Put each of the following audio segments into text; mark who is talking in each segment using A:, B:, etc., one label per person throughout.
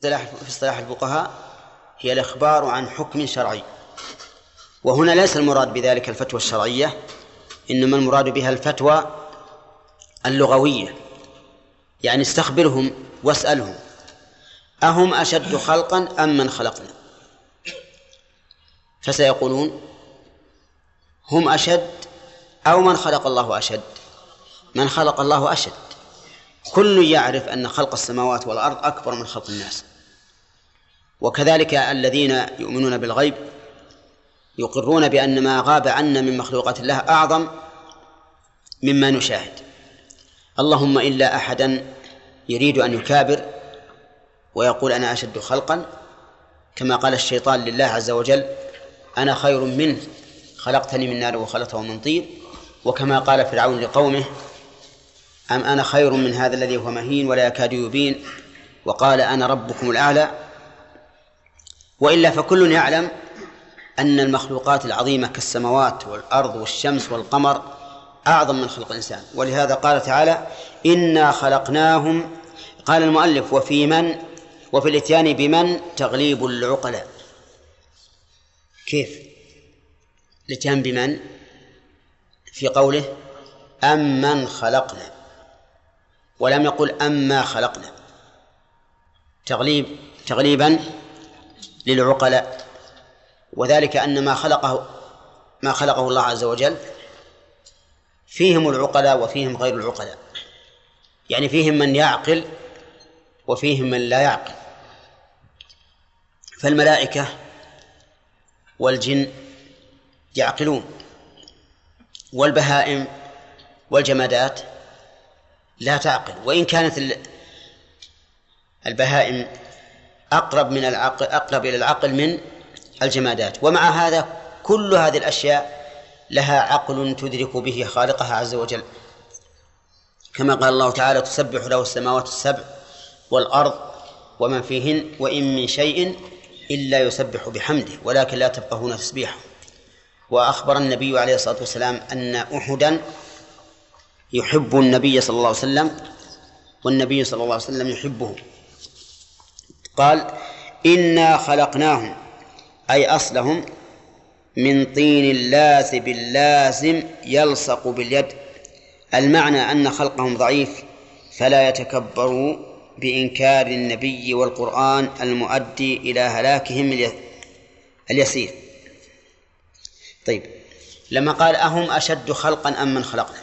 A: في اصطلاح الفقهاء هي الإخبار عن حكم شرعي. وهنا ليس المراد بذلك الفتوى الشرعية إنما المراد بها الفتوى اللغوية. يعني استخبرهم واسألهم أهم أشد خلقا أم من خلقنا؟ فسيقولون هم أشد أو من خلق الله أشد؟ من خلق الله أشد. كل يعرف أن خلق السماوات والأرض أكبر من خلق الناس. وكذلك الذين يؤمنون بالغيب يقرون بأن ما غاب عنا من مخلوقات الله أعظم مما نشاهد. اللهم إلا أحدا يريد أن يكابر ويقول أنا أشد خلقا كما قال الشيطان لله عز وجل أنا خير منه خلقتني من نار وخلقته من طين. وكما قال فرعون لقومه أم أنا خير من هذا الذي هو مهين ولا يكاد يبين؟ وقال أنا ربكم الأعلى. وإلا فكل يعلم أن المخلوقات العظيمة كالسماوات والأرض والشمس والقمر أعظم من خلق الإنسان. ولهذا قال تعالى إنا خلقناهم. قال المؤلف وفي من؟ وفي الإتيان بمن؟ تغليب العقلاء كيف؟ الإتيان بمن؟ في قوله أم من خلقنا. ولم يقل أما خلقنا. تغليب تغليبا للعقلاء وذلك أن ما خلقه ما خلقه الله عز وجل فيهم العقلاء وفيهم غير العقلاء. يعني فيهم من يعقل وفيهم من لا يعقل. فالملائكة والجن يعقلون والبهائم والجمادات لا تعقل. وإن كانت البهائم أقرب من العقل أقرب إلى العقل من الجمادات. ومع هذا كل هذه الأشياء لها عقل تدرك به خالقها عز وجل. كما قال الله تعالى تسبح له السماوات السبع والأرض ومن فيهن وإن من شيء إلا يسبح بحمده ولكن لا تفقهون تسبيحه. وأخبر النبي عليه الصلاة والسلام أن أحدا يحب النبي صلى الله عليه وسلم والنبي صلى الله عليه وسلم يحبه. قال إنا خلقناهم أي أصلهم من طين لاسب لازم يلصق باليد. المعنى أن خلقهم ضعيف فلا يتكبروا بإنكار النبي والقرآن المؤدي إلى هلاكهم اليسير. طيب لما قال أهم أشد خلقا أم من خلقنا؟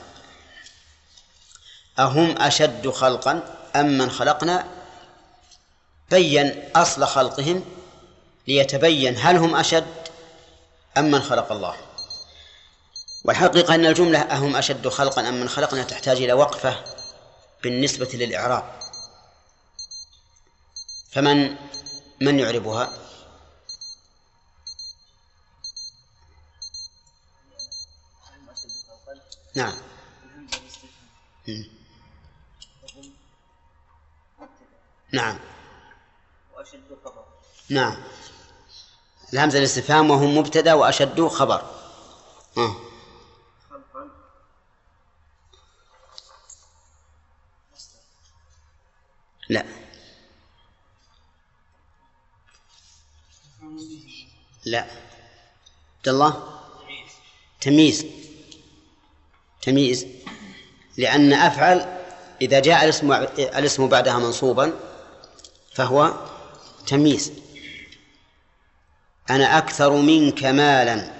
A: أهم أشد خلقا أم من خلقنا؟ بين أصل خلقهم ليتبين هل هم أشد أم من خلق الله. والحقيقة أن الجملة أهم أشد خلقا أم من خلقنا تحتاج إلى وقفة بالنسبة للإعراب. فمن من يعربها؟ نعم. نعم. وأشد خبر. نعم. الهمزة الاستفهام وهم مبتدأ وأشد خبر. آه. لا. لا. عبد الله؟ تمييز. تمييز. لأن أفعل إذا جاء الاسم الاسم بعدها منصوبا فهو تمييز. أنا أكثر منك مالا.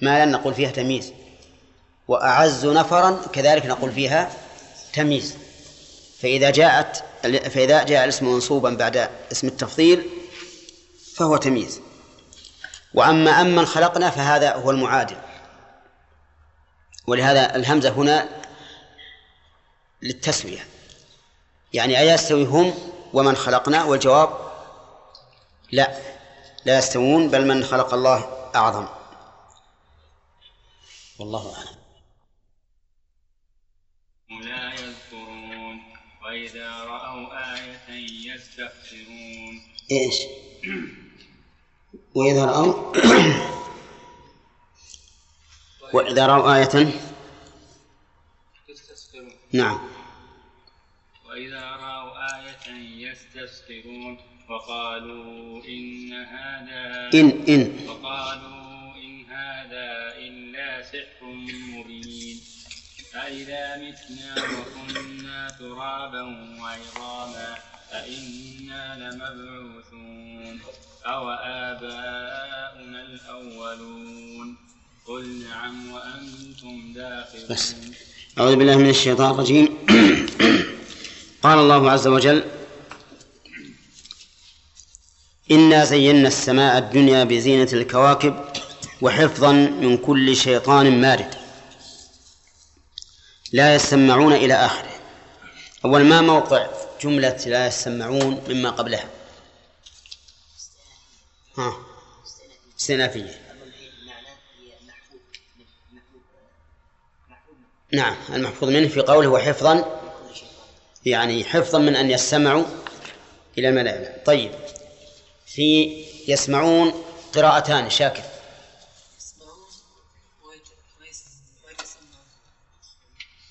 A: مالا نقول فيها تمييز. وأعز نفرا كذلك نقول فيها تمييز. فإذا جاءت فإذا جاء الاسم منصوبا بعد اسم التفضيل فهو تمييز. وأما أمن خلقنا فهذا هو المعادل. ولهذا الهمزة هنا للتسوية. يعني أيستوي هم ومن خلقنا والجواب لا لا يستوون بل من خلق الله أعظم. والله أعلم.
B: لا يذكرون وإذا رأوا آية يستخسرون
A: إيش؟ وإذا رأوا وإذا رأوا آية نعم.
B: وإذا رأوا آية يستسخرون وقالوا إن هذا
A: إن إن.
B: وقالوا إن هذا إلا سحر مبين. أإذا متنا وكنا ترابا وعظاما أإنا لمبعوثون. أو آباؤنا الأولون. قل نعم وأنتم داخلون.
A: بس. أعوذ بالله من الشيطان الرجيم. قال الله عز وجل إنا زينا السماء الدنيا بزينة الكواكب وحفظا من كل شيطان مارد. لا يسمعون إلى آخره. أول ما موقع جملة لا يسمعون مما قبلها. ها. استئنافية نعم المحفوظ منه في قوله وحفظا يعني حفظا من أن يستمعوا إلى الملائكة طيب في يسمعون قراءتان شاكر.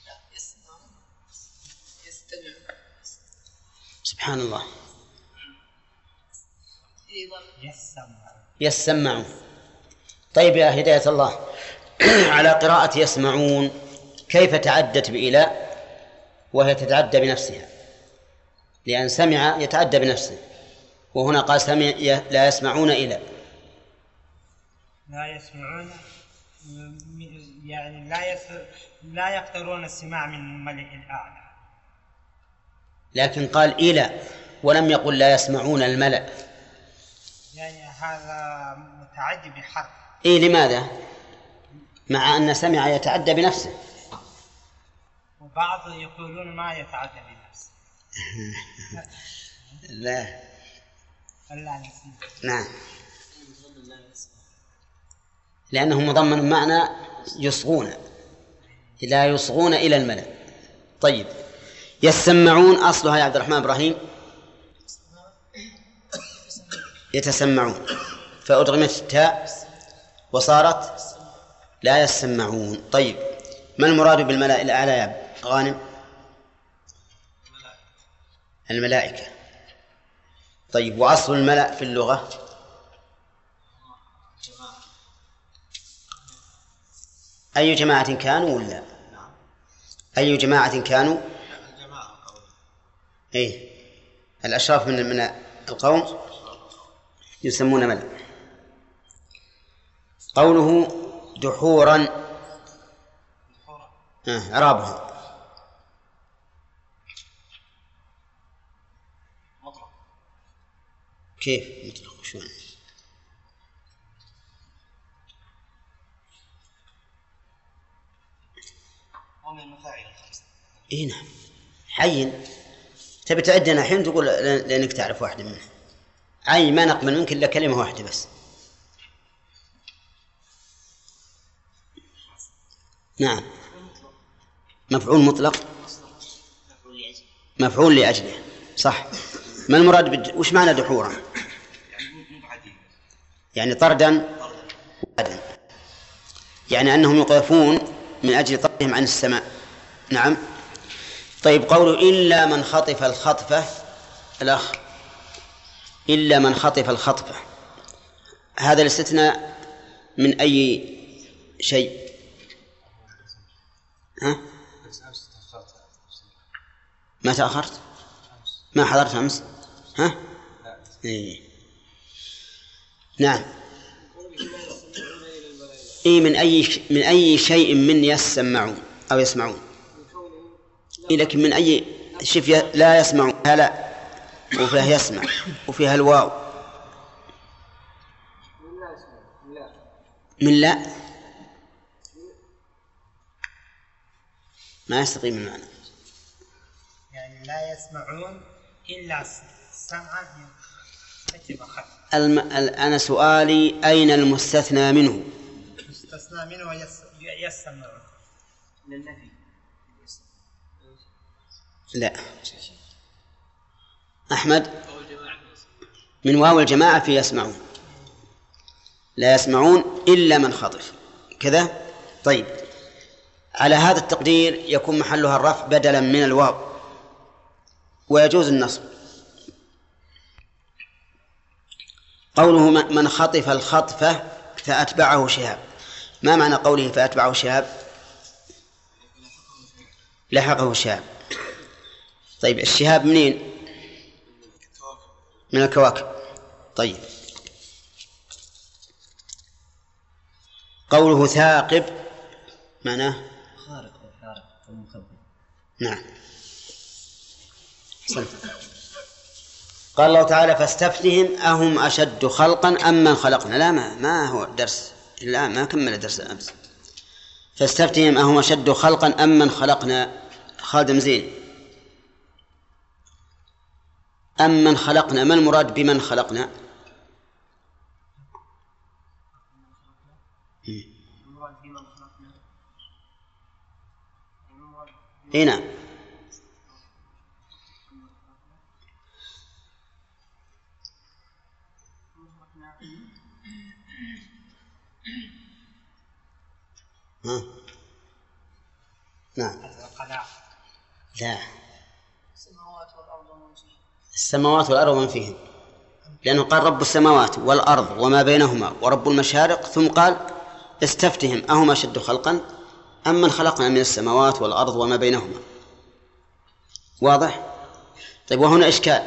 C: لا
A: سبحان الله.
C: يسمعون
A: يسمعون. طيب يا هداية الله على قراءة يسمعون كيف تعدت بإلى وهي تتعدى بنفسها. لأن سمع يتعدى بنفسه وهنا قال سمع لا يسمعون إلى.
D: لا يسمعون يعني لا يس... لا يقدرون السماع من الملئ الأعلى.
A: لكن قال إلى ولم يقل لا يسمعون الملأ.
D: يعني هذا متعدي بحرف.
A: إيه لماذا؟ مع أن سمع يتعدى بنفسه.
D: وبعض يقولون ما يتعدى بنفسه
A: لا.
D: نسيب
A: نعم. لأنه مضمن معنى يصغون لا يصغون إلى الملأ. طيب. يسمعون أصلها يا عبد الرحمن إبراهيم؟ يتسمعون. فأدغمت التاء وصارت لا يسمعون. طيب. ما المراد بالملأ الأعلى يا غانم؟ الملائكة. طيب وأصل الملأ في اللغة؟ أي جماعة كانوا ولا؟ أي جماعة كانوا؟ أي الأشراف من من القوم يسمون ملأ. قوله دحورا. آه، كيف مطلق شلون
C: ومن المفاعل الخمسة
A: إي نعم. حين تبي تعدنا الحين تقول لأنك تعرف واحدة منها عين ما نقبل منك إلا كلمة واحدة بس. نعم. مفعول مطلق؟ مفعول لأجله. صح. ما المراد بد... وش معنى دحورا؟ يعني طردا وعدا يعني أنهم يقفون من أجل طردهم عن السماء نعم طيب قوله إلا من خطف الخطفة الأخ إلا من خطف الخطفة هذا الاستثناء من أي شيء ها؟ ما تأخرت؟ ما حضرت أمس؟ ها؟ إيه. نعم. إيه من أي. من أي شيء من يسمعون أو يسمعون؟ إيه لكن من أي شوف ي... لا يسمعون لا. وفيها يسمع وفيها الواو. من لا. ما يستقيم المعنى.
D: يعني لا يسمعون إلا سمعا كتب خط
A: الم... ال... أنا سؤالي أين المستثنى منه؟
D: مستثنى منه يس... يسمعون
C: للنفي
A: لا. أحمد؟ من واو الجماعة في يسمعون. لا يسمعون إلا من خطف كذا؟ طيب. على هذا التقدير يكون محلها الرفع بدلا من الواو. ويجوز النصب. قوله من خطف الخطفة فأتبعه شهاب. ما معنى قوله فأتبعه شهاب؟ لحقه شهاب. طيب الشهاب منين؟ من الكواكب. طيب. قوله ثاقب معناه؟
C: خارق أو حارق أو مخبر.
A: نعم. صنف. قال الله تعالى فاستفتهم أهم أشد خلقا أم من خلقنا. لا ما, ما هو درس. لا ما كمل درس أمس فاستفتهم أهم أشد خلقا أم من خلقنا. خادم زين. أم من خلقنا. ما المراد بمن خلقنا؟
C: المراد
A: ها؟ نعم.
D: القلاع
A: لا.
C: السماوات والأرض ومن فيهن
A: السماوات والأرض ومن فيهن. لأنه قال رب السماوات والأرض وما بينهما ورب المشارق ثم قال استفتهم أهم أشد خلقا أم من خلقنا من السماوات والأرض وما بينهما؟ واضح؟ طيب وهنا إشكال.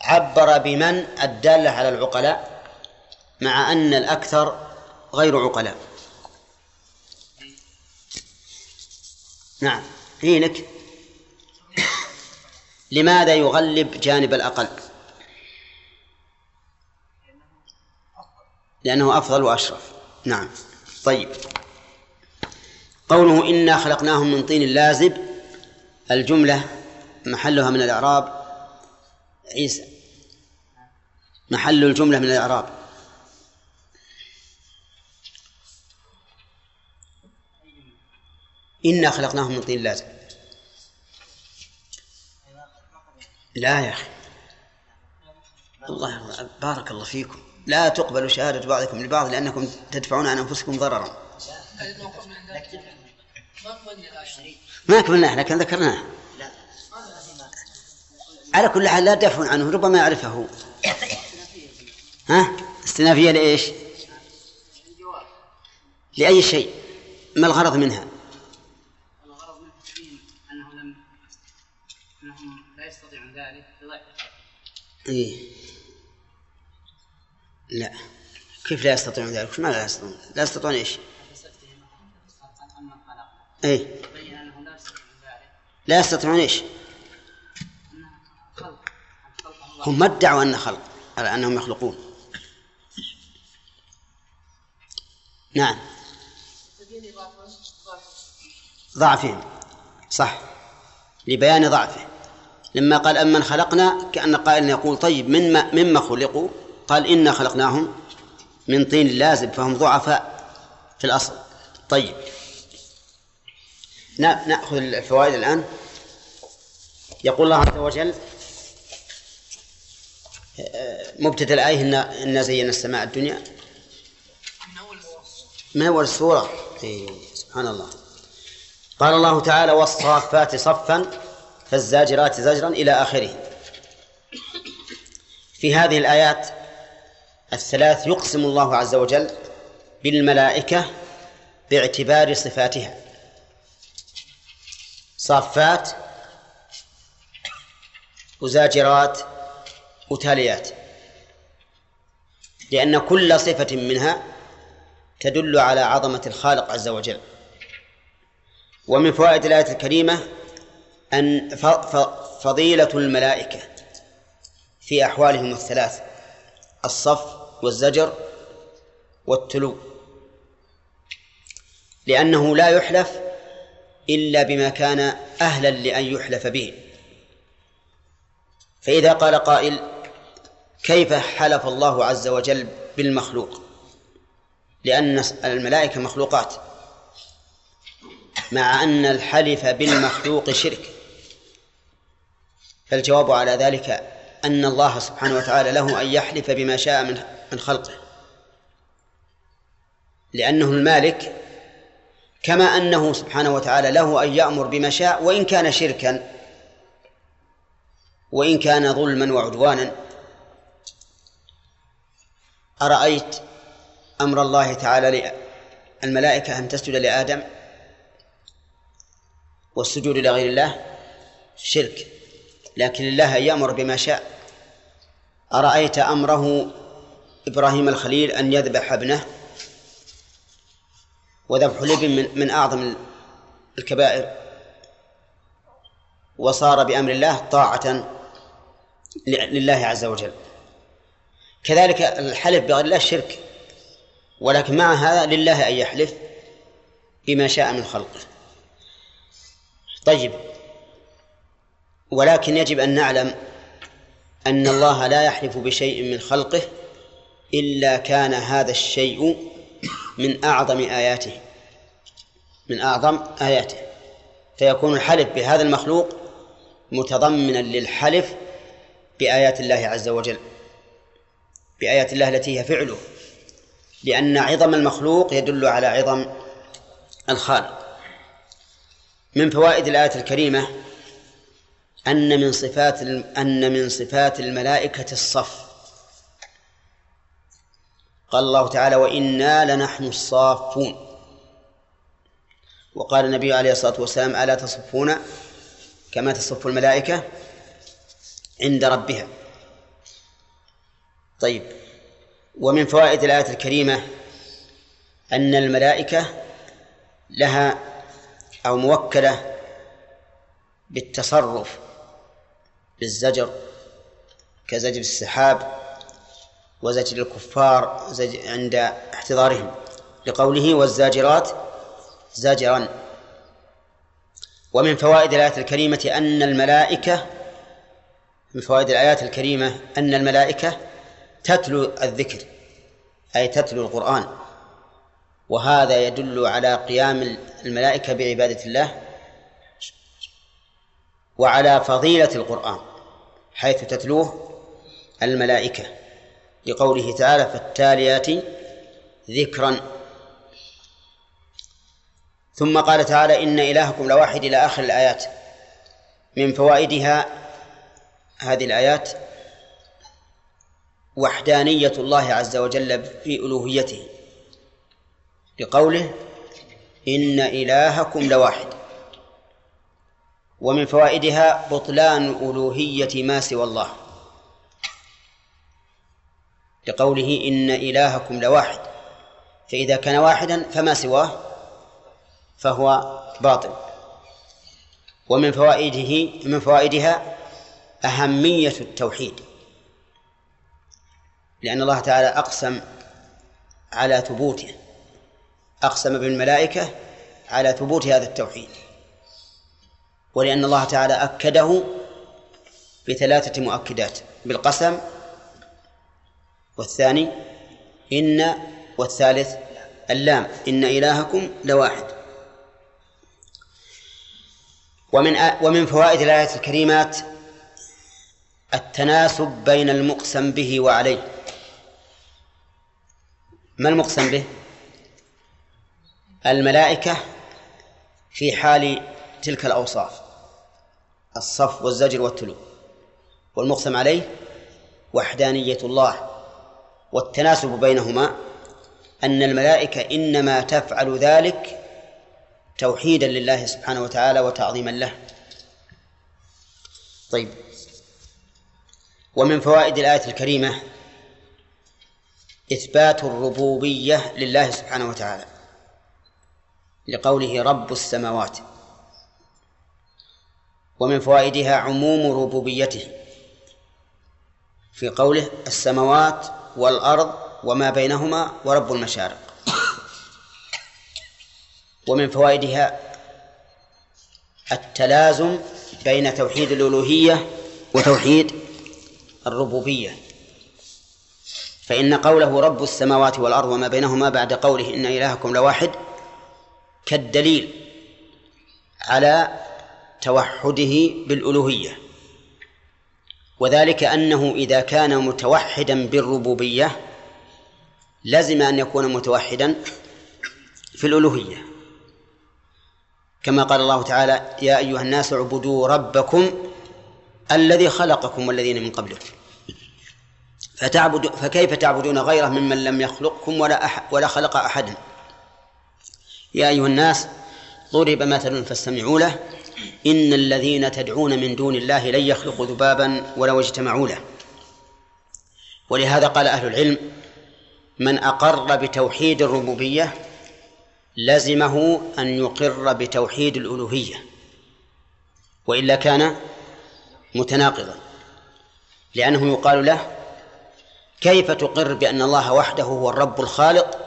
A: عبر بمن الدالة على العقلاء مع أن الأكثر غير عقلاء. نعم. هي لك لماذا يغلب جانب الأقل؟ لأنه أفضل وأشرف. نعم. طيب. قوله إنا خلقناهم من طين لازب. الجملة محلها من الإعراب عيسى. محل الجملة من الإعراب. إنا خلقناهم من طين لازب لا يا أخي. الله بارك الله فيكم. لا تقبلوا شهادة بعضكم لبعض لأنكم تدفعون عن أنفسكم ضررا.
C: ما
A: كملناه لكن ذكرناه. على كل حال لا تدافعون عنه ربما يعرفه. ها؟ استنافية لإيش؟ لأي شيء. ما الغرض منها
E: الغرض من تبين انه لم انهم لا يستطيعون ذلك لضعف الحق
A: إيه. لا. كيف لا يستطيعون ذلك؟ معنى لا يستطيعون؟ لا يستطيعون
E: تبين انهم لا يستطيعون الله
A: هم ما ادعوا أن خلق على أنهم يخلقون. نعم. ضعفهم صح. لبيان ضعفه. لما قال أمن خلقنا كأن قائل يقول طيب مما مما خلقوا؟ قال إنا خلقناهم من طين لازب فهم ضعفاء في الأصل. طيب. نأخذ الفوائد الآن. يقول الله عز وجل مبتدأ الآية إن إنا زينا السماء الدنيا. من أول السورة؟ إيه سبحان الله. قال الله تعالى والصافات صفا. فالزاجرات زجرا إلى آخره. في هذه الآيات الثلاث يقسم الله عز وجل بالملائكة باعتبار صفاتها. صافات وزاجرات وتاليات. لأن كل صفة منها تدل على عظمة الخالق عز وجل. ومن فوائد الآية الكريمة أن فضيلة الملائكة في أحوالهم الثلاث الصف والزجر والتلو لأنه لا يحلف إلا بما كان أهلا لأن يحلف به. فإذا قال قائل كيف حلف الله عز وجل بالمخلوق؟ لأن الملائكة مخلوقات مع أن الحلف بالمخلوق شرك. فالجواب على ذلك أن الله سبحانه وتعالى له أن يحلف بما شاء من من خلقه. لأنه المالك كما أنه سبحانه وتعالى له أن يأمر بما شاء وإن كان شركا وإن كان ظلما وعدوانا. أرأيت أمر الله تعالى الملائكة أن تسجد لآدم والسجود لغير الله شرك. لكن الله يأمر بما شاء. أرأيت أمره إبراهيم الخليل أن يذبح ابنه؟ وذبح الإبن من, من أعظم الكبائر. وصار بأمر الله طاعة لله عز وجل. كذلك الحلف بغير الله شرك. ولكن مع هذا لله أن يحلف بما شاء من خلقه. طيب ولكن يجب أن نعلم أن الله لا يحلف بشيء من خلقه إلا كان هذا الشيء من أعظم آياته من أعظم آياته. فيكون الحلف بهذا المخلوق متضمنا للحلف بآيات الله عز وجل بآيات الله التي هي فعله لأن عظم المخلوق يدل على عظم الخالق. من فوائد الآية الكريمة أن من صفات أن من صفات الملائكة الصف. قال الله تعالى وإنا لنحن الصافون. وقال النبي عليه الصلاة والسلام ألا تصفون كما تصف الملائكة عند ربها. طيب ومن فوائد الآية الكريمة أن الملائكة لها أو موكلة بالتصرف. بالزجر كزجر السحاب وزجر الكفار عند احتضارهم. لقوله والزاجرات زجرا ومن فوائد الآية الكريمة أن الملائكة من فوائد الآيات الكريمة أن الملائكة تتلو الذكر أي تتلو القرآن. وهذا يدل على قيام الملائكة بعبادة الله وعلى فضيلة القرآن. حيث تتلوه الملائكة لقوله تعالى فالتاليات ذكرا. ثم قال تعالى إن إلهكم لواحد إلى آخر الآيات. من فوائدها هذه الآيات وحدانية الله عز وجل في ألوهيته لقوله إن إلهكم لواحد. ومن فوائدها بطلان ألوهية ما سوى الله. لقوله إن إلهكم لواحد فإذا كان واحدا فما سواه؟ فهو باطل. ومن فوائده من فوائدها أهمية التوحيد. لأن الله تعالى أقسم على ثبوته أقسم بالملائكة على ثبوت هذا التوحيد. ولأن الله تعالى أكده بثلاثة مؤكدات بالقسم والثاني إن والثالث اللام إن إلهكم لواحد. ومن ومن فوائد الآية الكريمات التناسب بين المقسم به وعليه. ما المقسم به؟ الملائكة في حال تلك الأوصاف الصف والزجر والتلو. والمقسم عليه وحدانية الله والتناسب بينهما أن الملائكة إنما تفعل ذلك توحيدا لله سبحانه وتعالى وتعظيما له. طيب. ومن فوائد الآية الكريمة إثبات الربوبية لله سبحانه وتعالى لقوله رب السماوات. ومن فوائدها عموم ربوبيته. في قوله السماوات والأرض وما بينهما ورب المشارق. ومن فوائدها التلازم بين توحيد الألوهية وتوحيد الربوبية. فإن قوله رب السماوات والأرض وما بينهما بعد قوله إن إلهكم لواحد كالدليل على توحده بالألوهية. وذلك أنه إذا كان متوحدا بالربوبية لزم أن يكون متوحدا في الألوهية. كما قال الله تعالى يا أيها الناس اعبدوا ربكم الذي خلقكم والذين من قبلكم. فتعبد فكيف تعبدون غيره ممن لم يخلقكم ولا أحد ولا خلق أحدا؟ يا أيها الناس ضرب مثل فاستمعوا له. إن الذين تدعون من دون الله لن يخلقوا ذبابا ولو اجتمعوا له. ولهذا قال أهل العلم من أقر بتوحيد الربوبية لزمه أن يقر بتوحيد الألوهية وإلا كان متناقضا لأنه يقال له كيف تقر بأن الله وحده هو الرب الخالق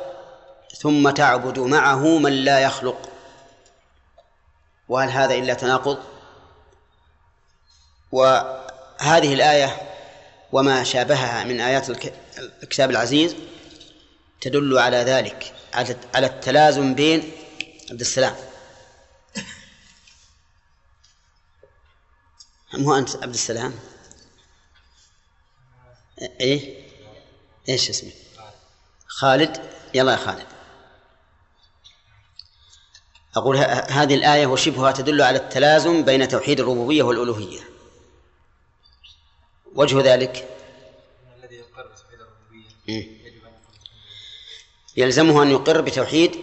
A: ثم تعبد معه من لا يخلق؟ وهل هذا إلا تناقض؟ وهذه الآية وما شابهها من آيات الكتاب العزيز تدل على ذلك على التلازم بين عبد السلام. مو أنت عبد السلام؟ إيه؟ إيش اسمه؟ خالد. يلا يا خالد. أقول هذه الآية وشبهها تدل على التلازم بين توحيد الربوبية والألوهية. وجه ذلك؟ الذي يقر بتوحيد الربوبية يلزمه أن يقر بتوحيد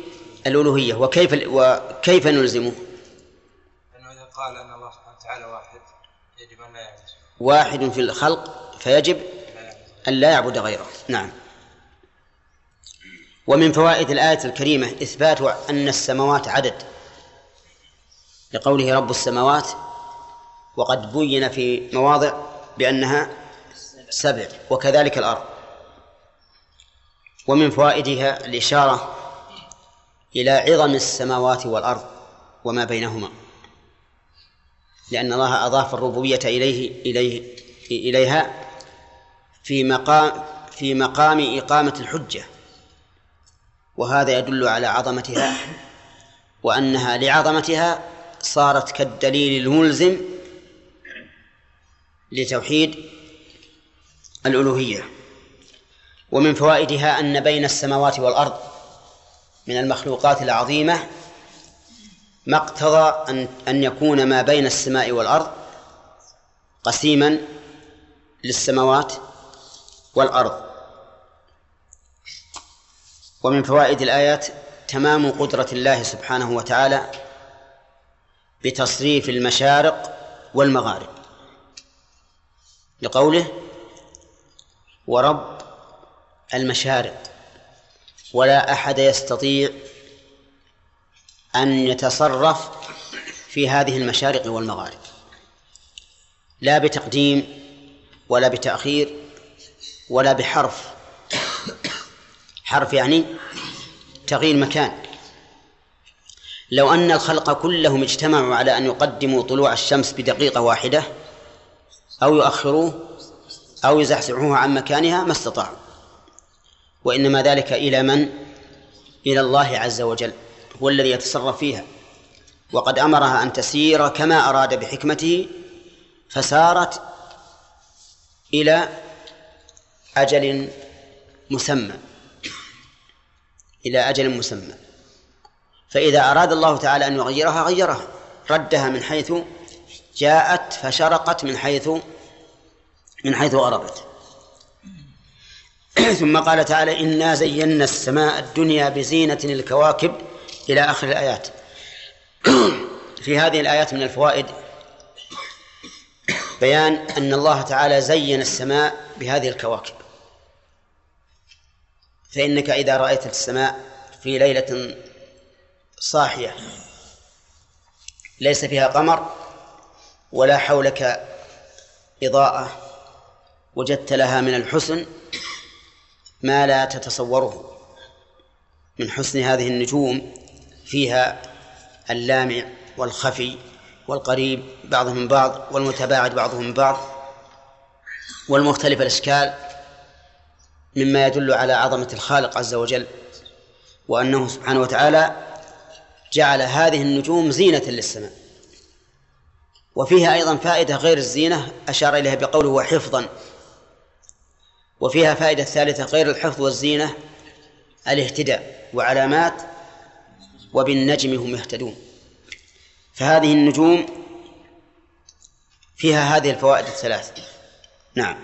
A: الألوهية. وكيف وكيف نلزمه؟
F: لأنه إذا قال أن الله سبحانه وتعالى واحد يجب أن لا يعبد
A: واحد في الخلق فيجب أن لا يعبد غيره. نعم. ومن فوائد الآية الكريمة إثبات أن السماوات عدد لقوله رب السماوات وقد بين في مواضع بأنها سبع وكذلك الأرض. ومن فوائدها الإشارة إلى عظم السماوات والأرض وما بينهما لأن الله أضاف الربوبية إليه إليه إليها في مقام في مقام إقامة الحجة. وهذا يدل على عظمتها وأنها لعظمتها صارت كالدليل الملزم لتوحيد الألوهية. ومن فوائدها أن بين السماوات والأرض من المخلوقات العظيمة ما اقتضى أن أن يكون ما بين السماء والأرض قسيما للسماوات والأرض. ومن فوائد الآيات تمام قدرة الله سبحانه وتعالى بتصريف المشارق والمغارب. لقوله ورب المشارق ولا أحد يستطيع أن يتصرف في هذه المشارق والمغارب. لا بتقديم ولا بتأخير ولا بحرف حرف يعني تغيير مكان. لو أن الخلق كلهم اجتمعوا على أن يقدموا طلوع الشمس بدقيقة واحدة أو يؤخروه أو يزحزحوها عن مكانها ما استطاعوا. وإنما ذلك إلى من؟ إلى الله عز وجل هو الذي يتصرف فيها. وقد أمرها أن تسير كما أراد بحكمته فسارت إلى أجل مسمى. إلى أجل مسمى. فإذا أراد الله تعالى أن يغيرها غيرها. ردها من حيث جاءت فشرقت من حيث من حيث غربت ثم قال تعالى إنا زينا السماء الدنيا بزينة الكواكب إلى آخر الآيات. في هذه الآيات من الفوائد بيان أن الله تعالى زين السماء بهذه الكواكب. فإنك إذا رأيت السماء في ليلة صاحية ليس فيها قمر ولا حولك إضاءة وجدت لها من الحسن ما لا تتصوره من حسن هذه النجوم فيها اللامع والخفي والقريب بعضهم بعض والمتباعد بعضهم بعض والمختلف الأشكال مما يدل على عظمة الخالق عز وجل وأنه سبحانه وتعالى جعل هذه النجوم زينة للسماء. وفيها أيضا فائدة غير الزينة أشار إليها بقوله وحفظا. وفيها فائدة ثالثة غير الحفظ والزينة الاهتداء وعلامات وبالنجم هم يهتدون. فهذه النجوم فيها هذه الفوائد الثلاث نعم.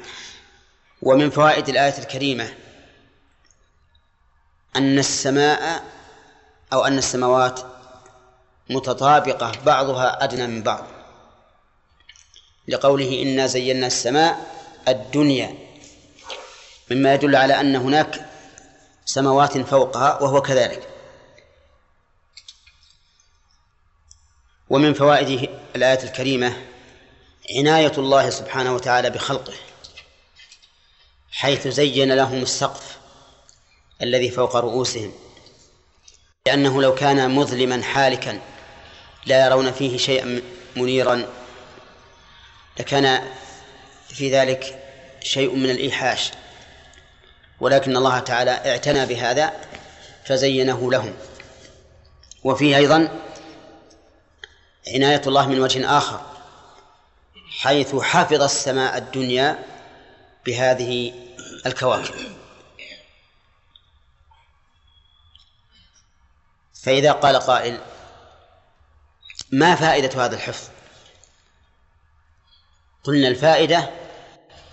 A: ومن فوائد الآية الكريمة أن السماء أو أن السماوات متطابقة بعضها أدنى من بعض. لقوله إنا زينا السماء الدنيا مما يدل على أن هناك سماوات فوقها وهو كذلك. ومن فوائد الآية الكريمة عناية الله سبحانه وتعالى بخلقه. حيث زين لهم السقف الذي فوق رؤوسهم لأنه لو كان مظلما حالكا لا يرون فيه شيئا منيرا لكان في ذلك شيء من الإيحاش. ولكن الله تعالى اعتنى بهذا فزينه لهم. وفيه أيضا عناية الله من وجه آخر حيث حفظ السماء الدنيا بهذه الكواكب. فإذا قال قائل ما فائدة هذا الحفظ؟ قلنا الفائدة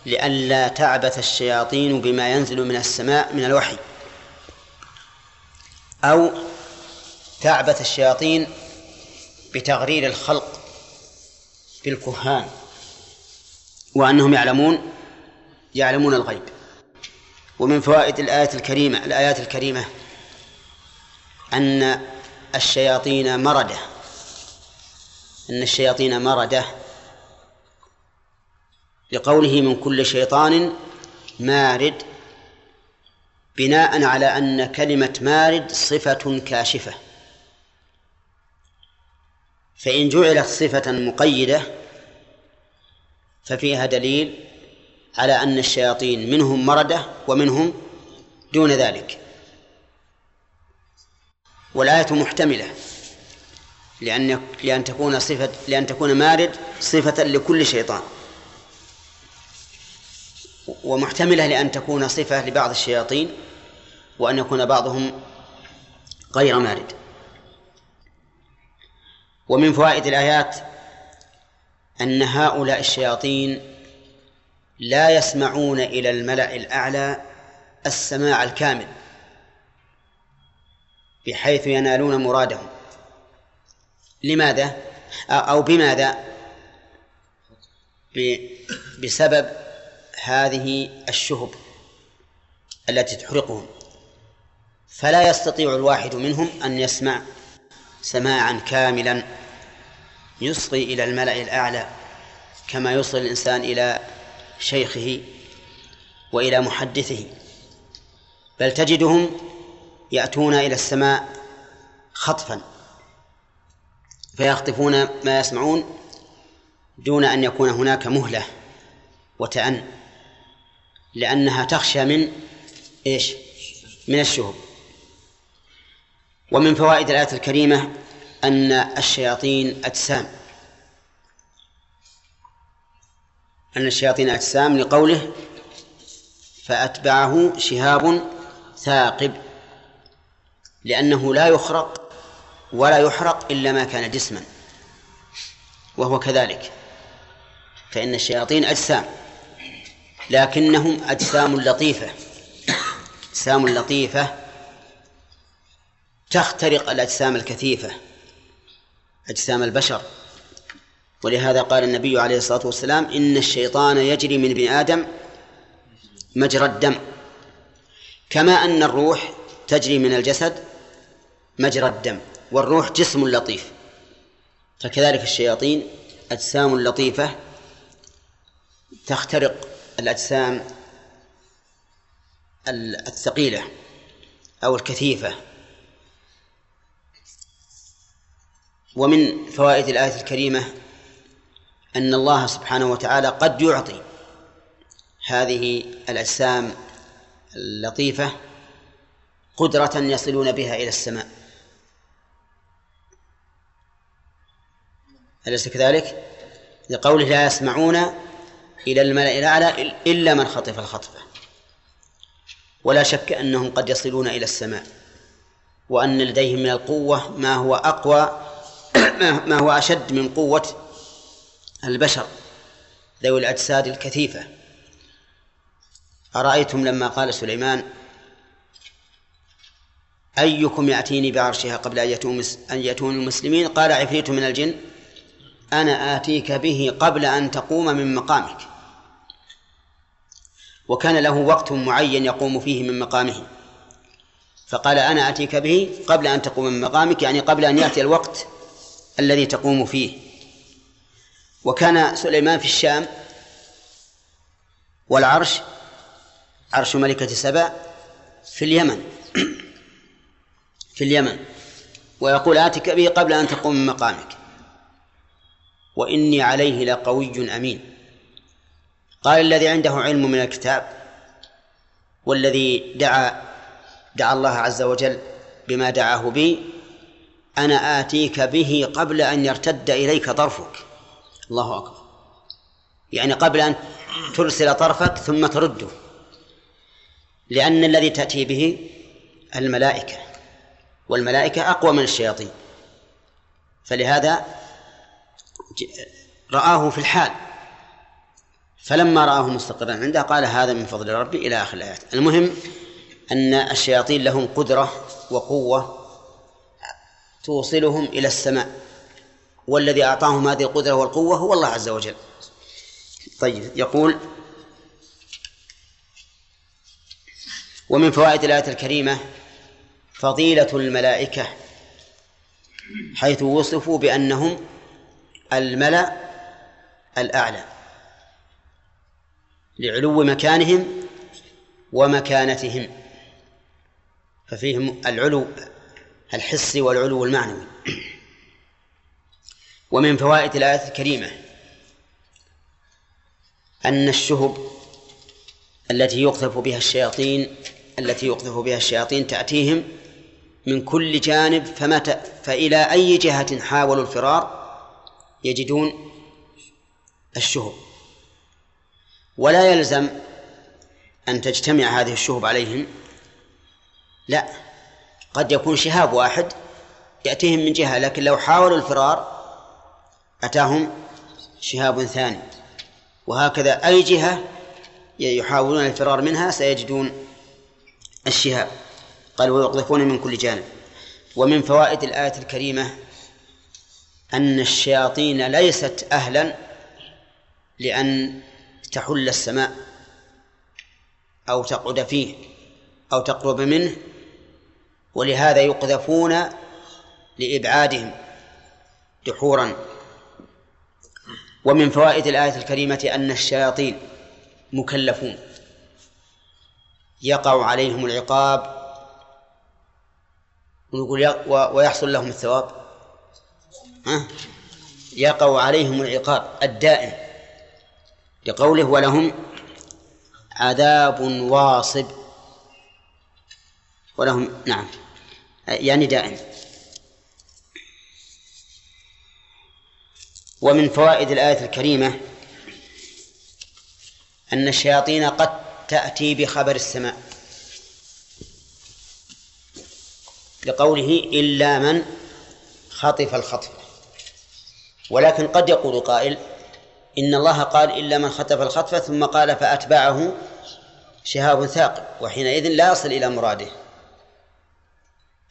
A: لئلا تعبث الشياطين بما ينزل من السماء من الوحي. أو تعبث الشياطين بتغرير الخلق بالكهان وأنهم يعلمون يعلمون الغيب. ومن فوائد الآية الكريمة الآيات الكريمة أن الشياطين مردة. أن الشياطين مردة لقوله من كل شيطان مارد بناء على أن كلمة مارد صفة كاشفة. فإن جعلت صفة مقيدة ففيها دليل على أن الشياطين منهم مردة ومنهم دون ذلك. والآية محتملة. لأن لأن تكون صفة لأن تكون مارد صفة لكل شيطان. ومحتملة لأن تكون صفة لبعض الشياطين وأن يكون بعضهم غير مارد. ومن فوائد الآيات أن هؤلاء الشياطين لا يسمعون إلى الملأ الأعلى السماع الكامل بحيث ينالون مرادهم. لماذا؟ أو بماذا؟ بسبب هذه الشهب التي تحرقهم. فلا يستطيع الواحد منهم أن يسمع سماعا كاملا يصغي إلى الملأ الأعلى كما يصغي الإنسان إلى شيخه وإلى محدثه بل تجدهم يأتون إلى السماء خطفا فيخطفون ما يسمعون دون أن يكون هناك مهلة وتأن لأنها تخشى من إيش؟ من الشهب. ومن فوائد الآية الكريمة أن الشياطين أجسام. أن الشياطين أجسام لقوله فأتبعه شهاب ثاقب لأنه لا يخرق ولا يحرق إلا ما كان جسما وهو كذلك. فإن الشياطين أجسام لكنهم أجسام لطيفة أجسام لطيفة تخترق الأجسام الكثيفة أجسام البشر. ولهذا قال النبي عليه الصلاة والسلام إن الشيطان يجري من ابن آدم مجرى الدم. كما أن الروح تجري من الجسد مجرى الدم والروح جسم لطيف. فكذلك الشياطين أجسام لطيفة تخترق الأجسام الثقيلة أو الكثيفة. ومن فوائد الآية الكريمة أن الله سبحانه وتعالى قد يعطي هذه الأجسام اللطيفة قدرة يصلون بها إلى السماء أليس كذلك؟ لقوله لا يسمعون إلى الملأ الأعلى إلا من خطف الخطفة ولا شك أنهم قد يصلون إلى السماء وأن لديهم من القوة ما هو أقوى ما هو أشد من قوة البشر ذوي الأجساد الكثيفة. أرأيتم لما قال سليمان أيكم يأتيني بعرشها قبل أن يأتون المسلمين؟ قال عفريت من الجن. أنا آتيك به قبل أن تقوم من مقامك. وكان له وقت معين يقوم فيه من مقامه. فقال أنا أتيك به قبل أن تقوم من مقامك يعني قبل أن يأتي الوقت الذي تقوم فيه. وكان سليمان في الشام والعرش عرش ملكة سبأ في اليمن. في اليمن. ويقول آتك به قبل أن تقوم من مقامك وإني عليه لقوي أمين. قال الذي عنده علم من الكتاب والذي دعا دعا الله عز وجل بما دعاه به أنا آتيك به قبل أن يرتد إليك طرفك. الله أكبر. يعني قبل أن ترسل طرفك ثم ترده. لأن الذي تأتي به الملائكة والملائكة أقوى من الشياطين. فلهذا رآه في الحال. فلما رآه مستقرا عنده قال هذا من فضل ربي إلى آخر الآيات. المهم أن الشياطين لهم قدرة وقوة توصلهم إلى السماء. والذي أعطاهم هذه القدرة والقوة هو الله عز وجل. طيب يقول ومن فوائد الآية الكريمة فضيلة الملائكة حيث وصفوا بأنهم الملأ الأعلى لعلو مكانهم ومكانتهم ففيهم العلو الحسي والعلو المعنوي. ومن فوائد الآية الكريمة أن الشهب التي يقذف بها الشياطين التي يقذف بها الشياطين تأتيهم من كل جانب فمتى فإلى أي جهة حاولوا الفرار يجدون الشهب. ولا يلزم أن تجتمع هذه الشهب عليهم. لا قد يكون شهاب واحد يأتيهم من جهة لكن لو حاولوا الفرار أتاهم شهاب ثاني. وهكذا أي جهة يحاولون الفرار منها سيجدون الشهاب. قال ويقذفون من كل جانب. ومن فوائد الآية الكريمة أن الشياطين ليست أهلا لأن تحل السماء أو تقعد فيه أو تقرب منه ولهذا يقذفون لإبعادهم دحورا. ومن فوائد الآية الكريمة أن الشياطين مكلفون. يقع عليهم العقاب ونقول ويحصل لهم الثواب. ها؟ يقع عليهم العقاب الدائم لقوله ولهم عذاب واصب. ولهم نعم. يعني دائم. ومن فوائد الآية الكريمة أن الشياطين قد تأتي بخبر السماء. لقوله إلا من خطف الخطف. ولكن قد يقول قائل إن الله قال إلا من خطف الخطفة ثم قال فأتبعه شهاب ثاقب وحينئذ لا يصل إلى مراده.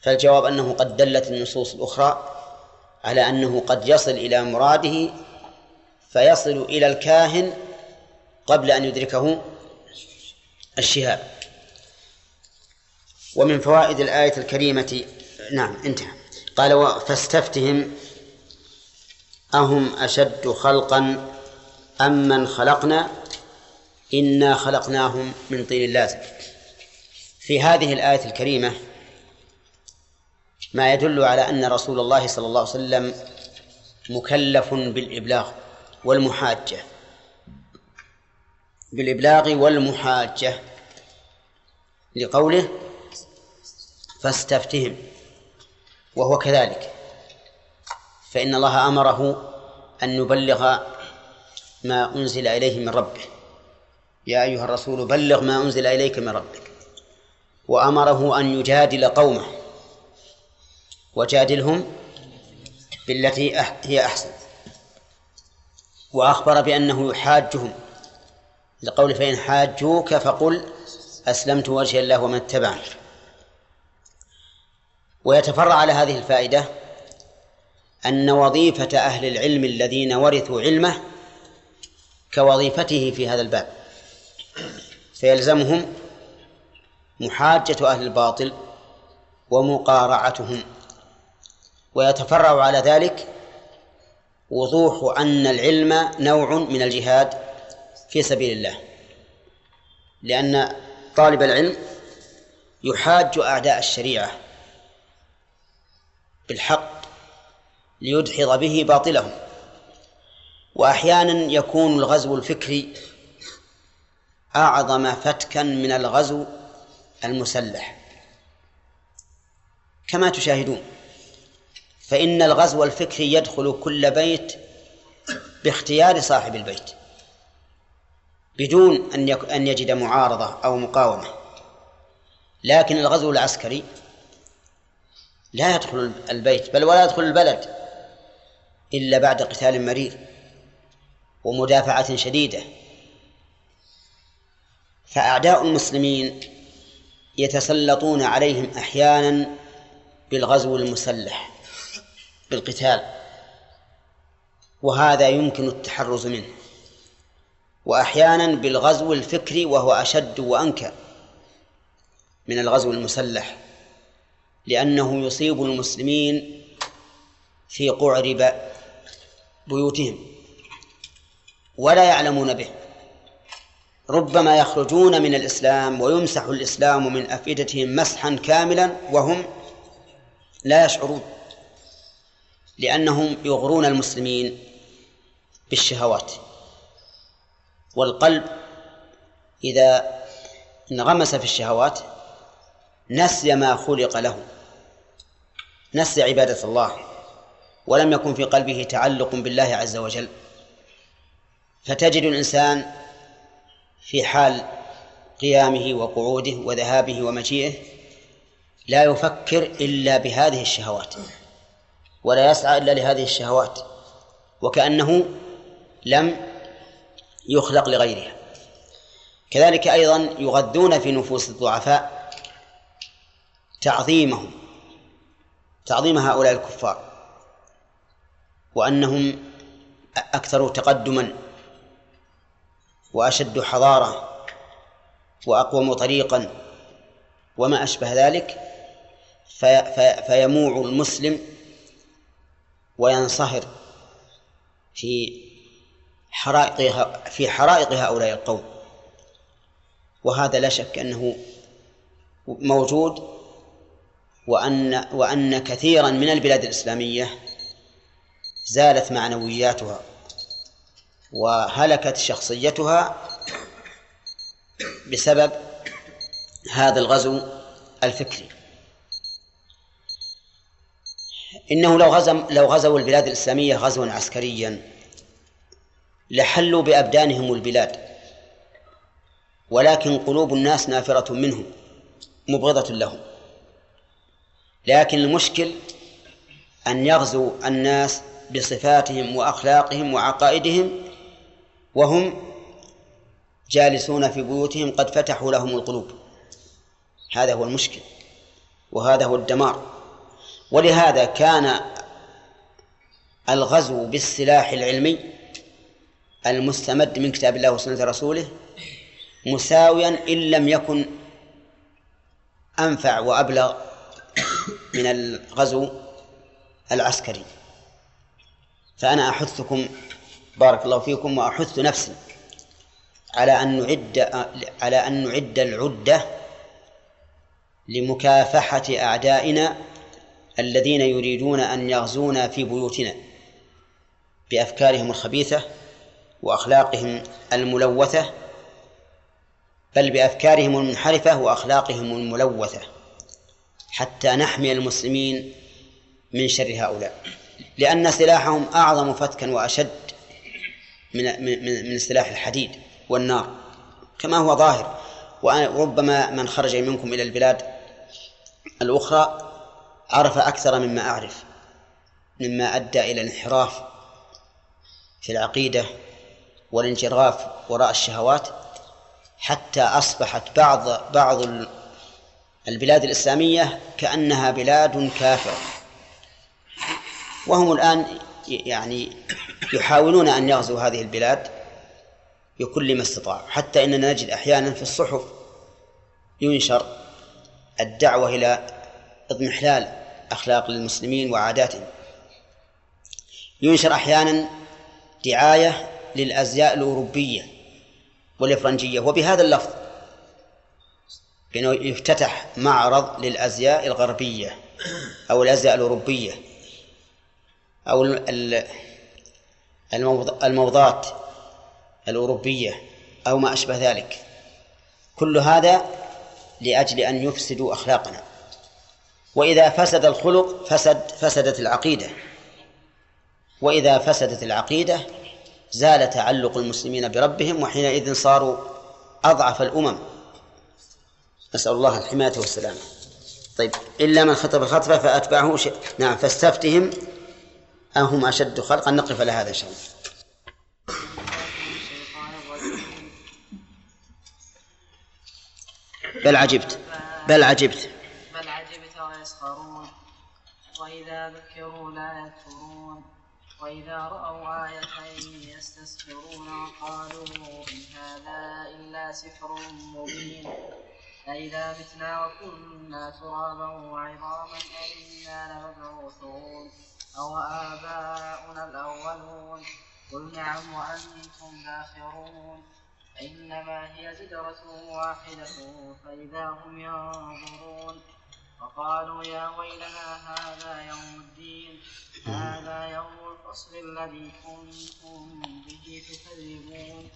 A: فالجواب أنه قد دلت النصوص الأخرى على أنه قد يصل إلى مراده فيصل إلى الكاهن قبل أن يدركه الشهاب. ومن فوائد الآية الكريمة نعم انتهى. قال فاستفتهم أهم أشد خلقا أم من خلقنا؟ إنا خلقناهم من طين لازم. في هذه الآية الكريمة ما يدل على أن رسول الله صلى الله عليه وسلم مكلف بالإبلاغ والمحاجة. بالإبلاغ والمحاجة لقوله فاستفتهم وهو كذلك. فإن الله أمره أن يبلغ ما أنزل إليه من ربه. يا أيها الرسول بلغ ما أنزل إليك من ربك. وأمره أن يجادل قومه. وجادلهم بالتي هي أحسن. وأخبر بأنه يحاجهم. لقول فإن حاجوك فقل أسلمت وجه الله ومن اتبعني. ويتفرع على هذه الفائدة أن وظيفة أهل العلم الذين ورثوا علمه كوظيفته في هذا الباب. فيلزمهم محاجة أهل الباطل ومقارعتهم. ويتفرع على ذلك وضوح أن العلم نوع من الجهاد في سبيل الله. لأن طالب العلم يحاج أعداء الشريعة بالحق ليدحض به باطلهم. وأحيانا يكون الغزو الفكري أعظم فتكا من الغزو المسلح. كما تشاهدون. فإن الغزو الفكري يدخل كل بيت باختيار صاحب البيت بدون أن أن يجد معارضة أو مقاومة. لكن الغزو العسكري لا يدخل البيت بل ولا يدخل البلد إلا بعد قتال مرير ومدافعة شديدة. فأعداء المسلمين يتسلطون عليهم أحيانا بالغزو المسلح. بالقتال وهذا يمكن التحرز منه. وأحيانا بالغزو الفكري وهو أشد وأنكى من الغزو المسلح لأنه يصيب المسلمين في قعر بيوتهم ولا يعلمون به. ربما يخرجون من الإسلام ويمسح الإسلام من أفئدتهم مسحا كاملا وهم لا يشعرون. لأنهم يغرون المسلمين بالشهوات. والقلب إذا انغمس في الشهوات نسي ما خلق له نسي عبادة الله ولم يكن في قلبه تعلق بالله عز وجل. فتجد الإنسان في حال قيامه وقعوده وذهابه ومجيئه لا يفكر إلا بهذه الشهوات. ولا يسعى إلا لهذه الشهوات وكأنه لم يخلق لغيرها. كذلك أيضا يغذون في نفوس الضعفاء تعظيمهم تعظيم هؤلاء الكفار وأنهم أكثر تقدما وأشد حضارة وأقوم طريقا وما أشبه ذلك في في فيموع المسلم وينصهر في حرائق في حرائق هؤلاء القوم. وهذا لا شك أنه موجود وأن وأن كثيرا من البلاد الإسلامية زالت معنوياتها وهلكت شخصيتها بسبب هذا الغزو الفكري. إنه لو غزم لو غزوا البلاد الإسلامية غزوا عسكريا لحلوا بأبدانهم البلاد. ولكن قلوب الناس نافرة منهم مبغضة لهم. لكن المشكل أن يغزو الناس بصفاتهم وأخلاقهم وعقائدهم وهم جالسون في بيوتهم قد فتحوا لهم القلوب. هذا هو المشكل وهذا هو الدمار. ولهذا كان الغزو بالسلاح العلمي المستمد من كتاب الله وسنة رسوله مساويا إن لم يكن أنفع وأبلغ من الغزو العسكري. فأنا أحثكم بارك الله فيكم وأحث نفسي على أن نعد على أن نعد العدة لمكافحة أعدائنا الذين يريدون أن يغزونا في بيوتنا بأفكارهم الخبيثة وأخلاقهم الملوثة بل بأفكارهم المنحرفة وأخلاقهم الملوثة حتى نحمي المسلمين من شر هؤلاء. لأن سلاحهم أعظم فتكا وأشد من من من سلاح الحديد والنار كما هو ظاهر. وربما من خرج منكم إلى البلاد الأخرى عرف أكثر مما أعرف مما أدى إلى الانحراف في العقيدة والانجراف وراء الشهوات حتى أصبحت بعض بعض البلاد الإسلامية كأنها بلاد كافرة وهم الآن يعني يحاولون أن يغزوا هذه البلاد بكل ما استطاعوا حتى إننا نجد أحيانا في الصحف ينشر الدعوة إلى اضمحلال أخلاق المسلمين وعاداتهم. ينشر أحيانا دعاية للأزياء الأوروبية والإفرنجية وبهذا اللفظ بأنه يفتتح معرض للأزياء الغربية أو الأزياء الأوروبية أو الموضات الأوروبية أو ما أشبه ذلك. كل هذا لأجل أن يفسدوا أخلاقنا. وإذا فسد الخلق فسد فسدت العقيدة. وإذا فسدت العقيدة زال تعلق المسلمين بربهم وحينئذ صاروا أضعف الأمم. نسأل الله الحماية والسلامة طيب إلا من خطب الخطبة فأتبعه ش... نعم فاستفتهم أهم أشد خلقا. نقف على هذا إن شاء الله. بل عجبت بل عجبت.
C: وإذا ذكروا لا يذكرون وإذا رأوا آية يستسخرون وقالوا إن هذا إلا سحر مبين أئذا متنا وكنا ترابا وعظاما أئنا لمبعوثون أو آباؤنا الأولون قل نعم وأنتم داخرون إنما هي زجرة واحدة فإذا هم ينظرون وقالوا يا ويلنا هذا يوم الدين هذا يوم الفصل الذي كنتم به تكذبون.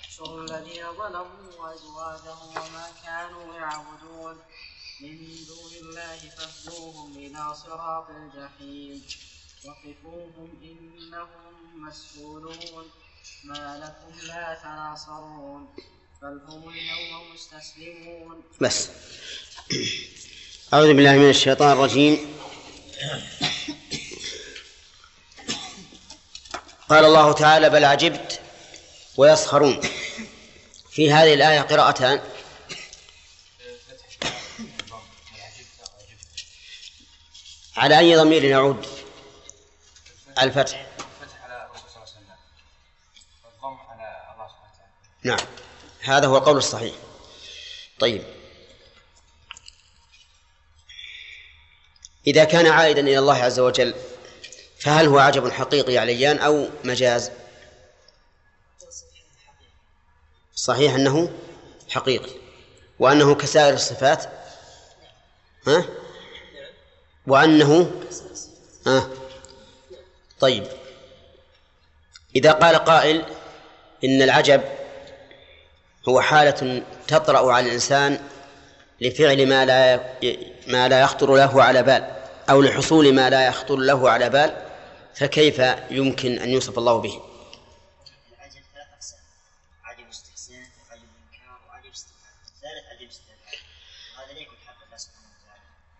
C: احشروا الذين ظلموا وأزواجهم وما كانوا يعبدون. من دون الله فاهدوهم إلى صراط الجحيم. وقفوهم إنهم مسؤولون. ما لكم لا تناصرون. بل هم اليوم مستسلمون.
A: بس. أعوذ بالله من الشيطان الرجيم. قال الله تعالى بل عجبت ويسخرون في هذه الآية قراءتان على أي ضمير يعود؟ الفتح. نعم هذا هو القول الصحيح. طيب. إذا كان عائدا إلى الله عز وجل فهل هو عجب حقيقي عليان أو مجاز؟ صحيح أنه حقيقي. وأنه كسائر الصفات؟ ها؟ وأنه؟ ها؟ طيب. إذا قال قائل إن العجب هو حالة تطرأ على الإنسان لفعل ما لا ما لا يخطر له على بال أو لحصول ما لا يخطر له على بال فكيف يمكن أن يوصف الله به؟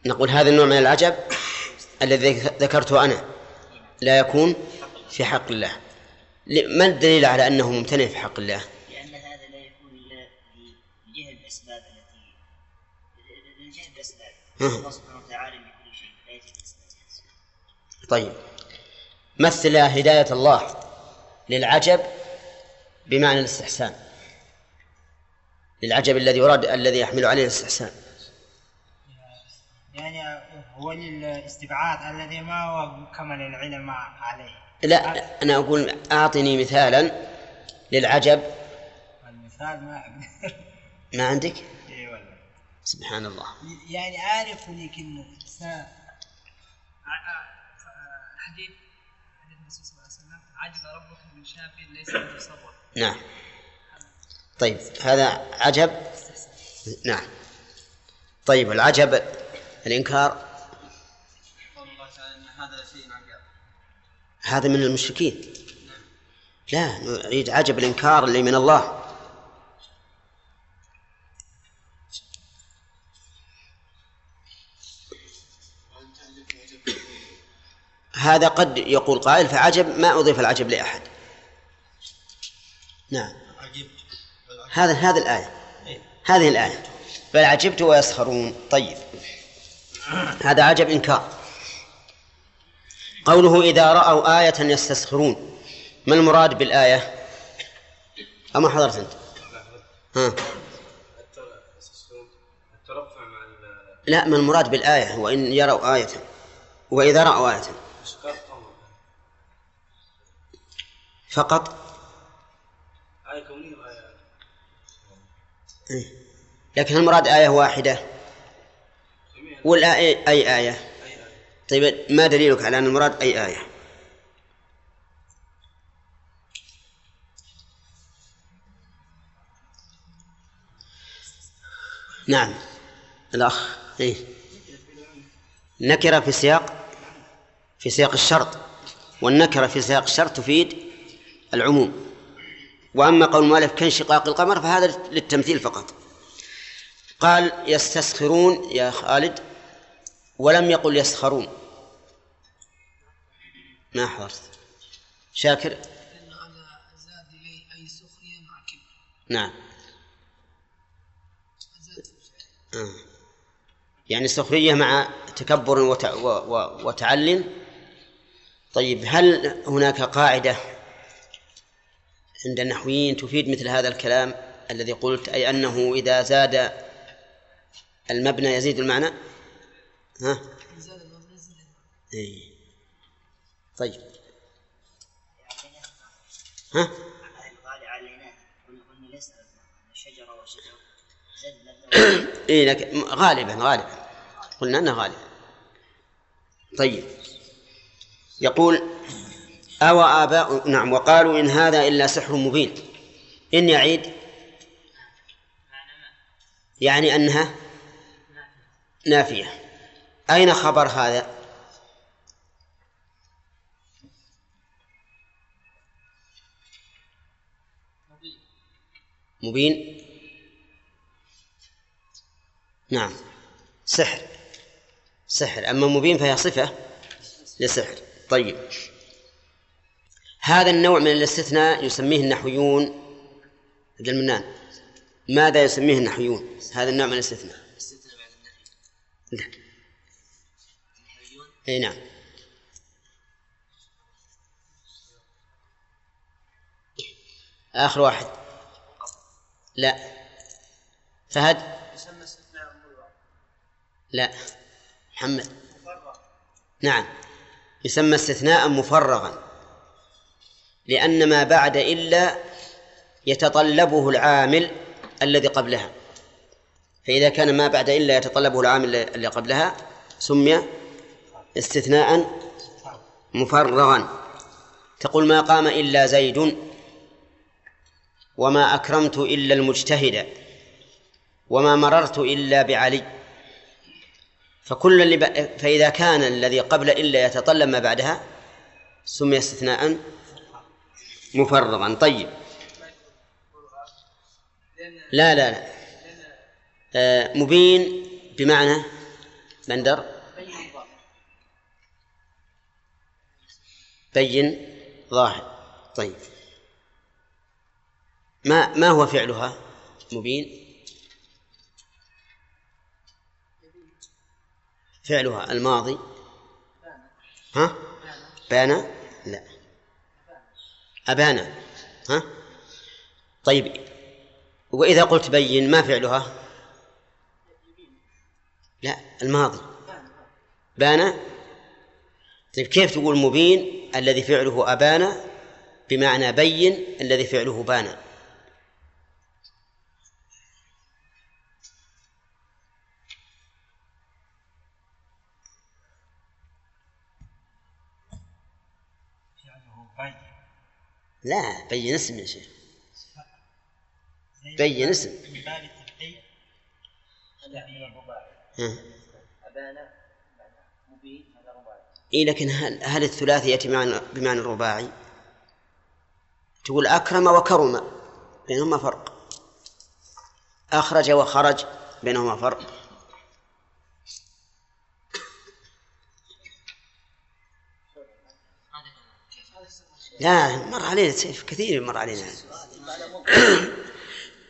A: نقول هذا النوع من العجب الذي ذكرته أنا لا يكون في حق الله. ما الدليل على أنه ممتنع في حق الله؟
G: الله سبحانه وتعالى بكل شيء. لا يجهل الأسباب
A: طيب. مثل هداية الله للعجب بمعنى الاستحسان. للعجب الذي يراد الذي يحمل عليه الاستحسان.
D: يعني هو للاستبعاد الذي ما هو كمل العلم عليه.
A: لا أنا أقول أعطني مثالا للعجب.
D: المثال ما
A: ما عندك؟ سبحان الله.
D: يعني عارف لكن
E: حديث حديث الرسول صلى الله عليه وسلم عجب ربك من شاب ليس له صبر.
A: نعم. طيب هذا عجب؟ نعم. طيب العجب الإنكار؟
E: قول الله تعالى إن هذا شيء عجاب
A: هذا من المشركين. لا نريد عجب الإنكار اللي من الله. هذا قد يقول قائل فعجب ما أضيف العجب لأحد. نعم. هذا هذه الآية. هذه الآية. بل عجبت ويسخرون. طيب. هذا عجب إنكار. قوله إذا رأوا آية يستسخرون. ما المراد بالآية؟ أما حضرت أنت. ها. لا ما المراد بالآية؟ وإن يروا آية. وإذا رأوا آية. فقط؟
F: آية. كونية وآية.
A: لكن المراد آية واحدة. ولا أي أي آية؟ طيب ما دليلك على أن المراد أي آية؟ نعم. الأخ إيه. نكرة في سياق في سياق الشرط والنكرة في سياق الشرط تفيد العموم. وأما قول المؤلف كانشقاق القمر فهذا للتمثيل فقط. قال يستسخرون يا خالد ولم يقل يسخرون. ما حضرت؟ شاكر؟ نعم. آه. يعني سخرية مع تكبر. وتعل طيب هل هناك قاعدة عند النحويين تفيد مثل هذا الكلام الذي قلت؟ أي أنه إذا زاد المبنى يزيد المعنى؟ ها؟ إيه. طيب. ها؟ إيه لكن غالبا غالبا. قلنا أنه غالبا. طيب. يقول أو آباء نعم وقالوا إن هذا إلا سحر مبين. إن يعيد؟ يعني أنها نافية. أين خبر هذا؟ مبين؟ نعم. سحر. سحر. أما مبين فهي صفة لسحر. طيب. هذا النوع من الاستثناء يسميه النحويون. عبد المنان ماذا يسميه النحويون؟ هذا النوع من الاستثناء.
G: استثنى بعد
A: لا
G: النحويون
A: إي نعم. آخر واحد. لا. فهد.
G: يسمى استثناء ملغى
A: لا. محمد. نعم. يسمى استثناء مفرغا لأن ما بعد إلا يتطلبه العامل الذي قبلها. فإذا كان ما بعد إلا يتطلبه العامل اللي قبلها سمي استثناء مفرغا. تقول ما قام إلا زيد وما أكرمت إلا المجتهد وما مررت إلا بعلي. فكل اللي ب... فإذا كان الذي قبل إلا يتطلب ما بعدها سمي استثناء مفرغا. طيب. لا لا لا. آه مبين بمعنى بندر. بين ظاهر. طيب. ما ما هو فعلها مبين؟ فعلها الماضي. ها؟ بان لا. أبانا. ها؟ طيب. وإذا قلت بين ما فعلها؟ لا الماضي. بان طيب كيف تقول مبين الذي فعله أبانا بمعنى بين الذي فعله بان
D: فعله بين
A: لا بين اسم يا شيخ. بين اسم.
D: من باب الرباعي
A: إيه لكن هل, هل الثلاثي يأتي بمعنى, بمعنى الرباعي؟ تقول أكرم وكرم بينهما فرق. أخرج وخرج بينهما فرق. لا مر علينا كثير مر علينا.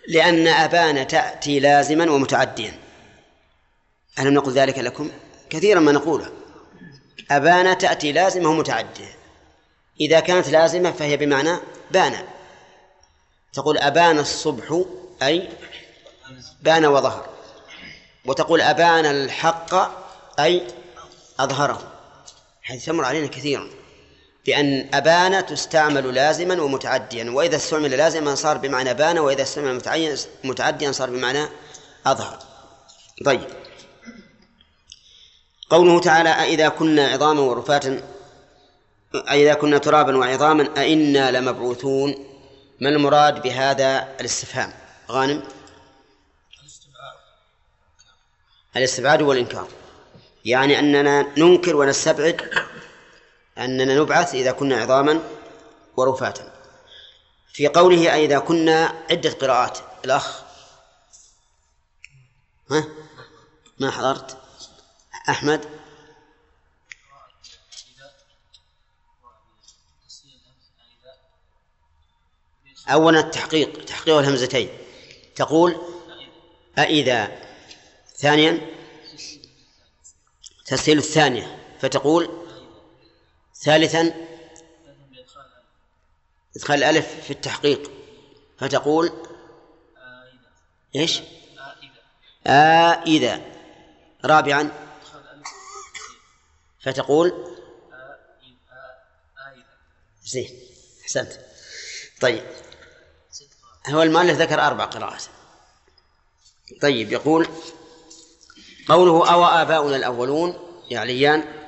A: لأن أبان تأتي لازما ومتعديا. ألم نقل ذلك لكم؟ كثيرا ما نقوله. أبان تأتي لازمة ومتعدية إذا كانت لازمة فهي بمعنى بان تقول أبان الصبح أي بان وظهر. وتقول أبان الحق أي أظهره. هذه تمر علينا كثيرا. بأن أبان تستعمل لازما ومتعديا وإذا استعمل لازما صار بمعنى بان وإذا استعمل متعديا صار بمعنى أظهر. طيب. قوله تعالى أإذا كنا عظاما ورفاتا أإذا كنا ترابا وعظاما أئنا لمبعوثون. ما المراد بهذا الاستفهام؟ غانم؟ الاستبعاد والإنكار. يعني أننا ننكر ونستبعد أننا نبعث إذا كنا عظاما ورفاتا. في قوله أئذا كنا عدة قراءات. الأخ. ها؟ ما حضرت؟ أحمد. أولا التحقيق تحقيق الهمزتين. تقول أإذا. ثانيا. تسهيل الثانية فتقول ثالثا إدخال الألف في التحقيق. فتقول إيش؟ آئذا رابعا. فتقول زين أحسنت. طيب. هو المؤلف ذكر أربع قراءات. طيب يقول قوله أو آباؤنا الأولون يعليان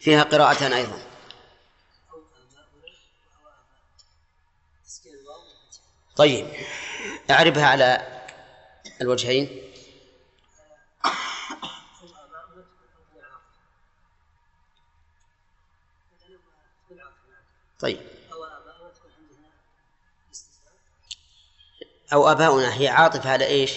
A: فيها قراءتان أيضا. طيب أعربها على الوجهين طيب أو آباؤنا هي عاطفة على إيش؟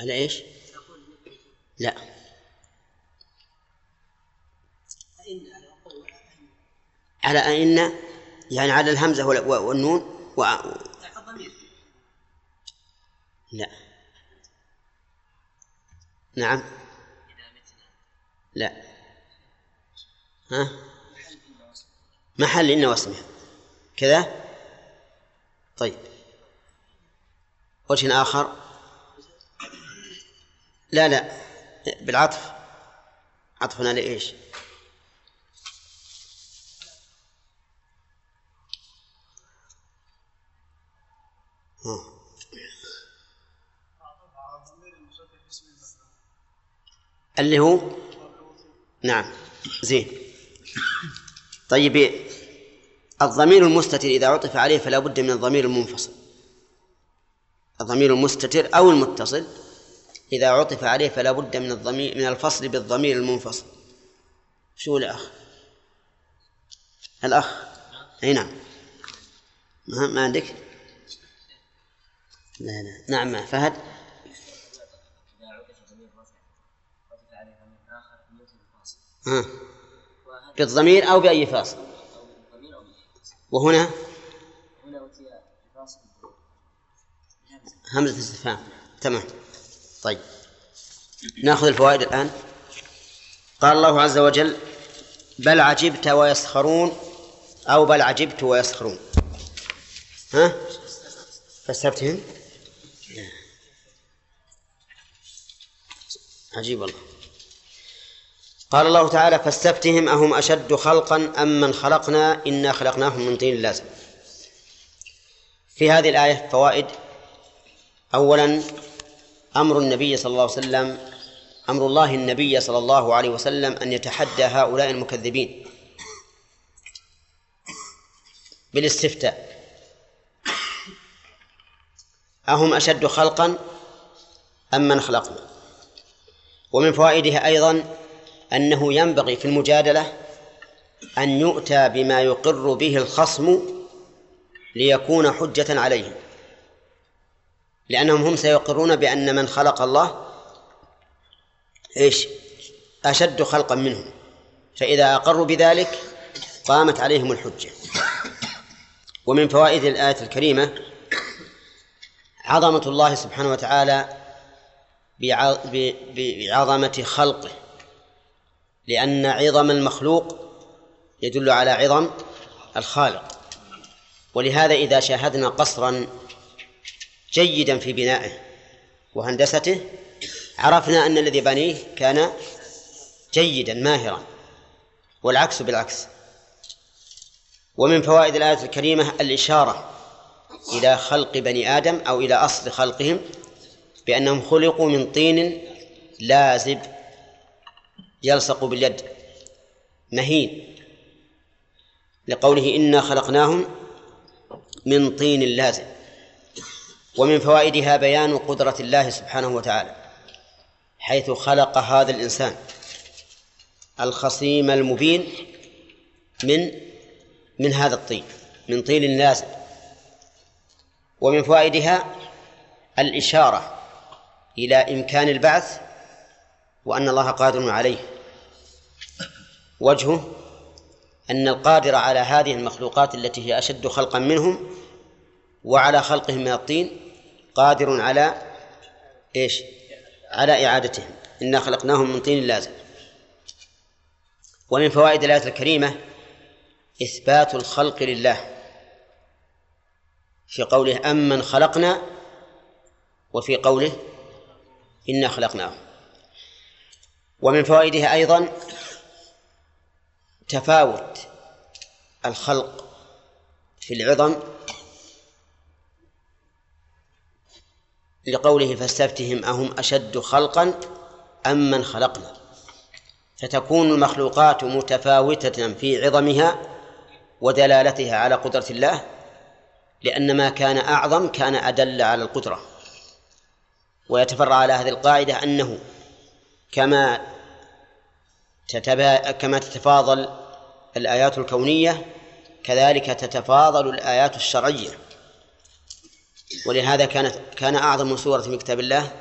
A: على إيش؟ لا. على أئن يعني على الهمزة والنون و... لا. نعم. لا. ها؟ محل إن واسمها. كذا؟ طيب. وجه آخر. لا لا. بالعطف. عطفنا لإيش؟ اللي هو؟ نعم. زين. طيب الضمير المستتر إذا عطف عليه فلا بد من الضمير المنفصل. الضمير المستتر أو المتصل. إذا عطف عليه فلا بد من الضمير من الفصل بالضمير المنفصل. شو الأخ؟ الأخ. أي نعم. ما, ما عندك؟ لا لا. نعم فهد؟ ها. بالضمير أو بأي فاصل؟ وهنا؟ همزة استفهام. تمام. طيب. ناخذ الفوائد الآن. قال الله عز وجل بل عجبت ويسخرون أو بل عجبت ويسخرون. ها؟ فاستفتهم عجيب الله قال الله تعالى فاستفتهم أهم أشد خلقا أم من خلقنا؟ إنا خلقناهم من طين لازم. في هذه الآية فوائد. أولا أمر النبي صلى الله عليه وسلم أمر الله النبي صلى الله عليه وسلم أن يتحدى هؤلاء المكذبين بالاستفتاء. أهم أشد خلقا أم من خلقنا؟ ومن فوائدها أيضا أنه ينبغي في المجادلة أن يؤتى بما يقر به الخصم ليكون حجة عليهم. لأنهم هم سيقرون بأن من خلق الله إيش؟ أشد خلقا منهم. فإذا أقروا بذلك قامت عليهم الحجة. ومن فوائد الآية الكريمة عظمة الله سبحانه وتعالى بعظمة خلقه. لأن عظم المخلوق يدل على عظم الخالق. ولهذا إذا شاهدنا قصرا جيدا في بنائه وهندسته عرفنا أن الذي بنيه كان جيدا ماهرا والعكس بالعكس. ومن فوائد الآية الكريمة الإشارة إلى خلق بني آدم أو إلى أصل خلقهم بأنهم خلقوا من طين لازب يلصق باليد مهين. لقوله إنا خلقناهم من طين لازب. ومن فوائدها بيان قدرة الله سبحانه وتعالى حيث خلق هذا الإنسان الخصيم المبين من من هذا الطين من طين لازم ومن فوائدها الإشارة إلى إمكان البعث وأن الله قادر عليه. وجهه أن القادر على هذه المخلوقات التي هي أشد خلقا منهم وعلى خلقهم من الطين قادر على إيش؟ على إعادتهم. إنا خلقناهم من طين لازم. ومن فوائد الآية الكريمة إثبات الخلق لله. في قوله أمن خلقنا وفي قوله إنا خلقناه. ومن فوائدها أيضا تفاوت الخلق في العظم لقوله فاستفتهم أهم أشد خلقا أم من خلقنا. فتكون المخلوقات متفاوتة في عظمها ودلالتها على قدرة الله لأن ما كان أعظم كان أدل على القدرة. ويتفرع على هذه القاعدة أنه كما تتبا كما تتفاضل الآيات الكونية كذلك تتفاضل الآيات الشرعية. ولهذا كانت كان أعظم سورة من كتاب الله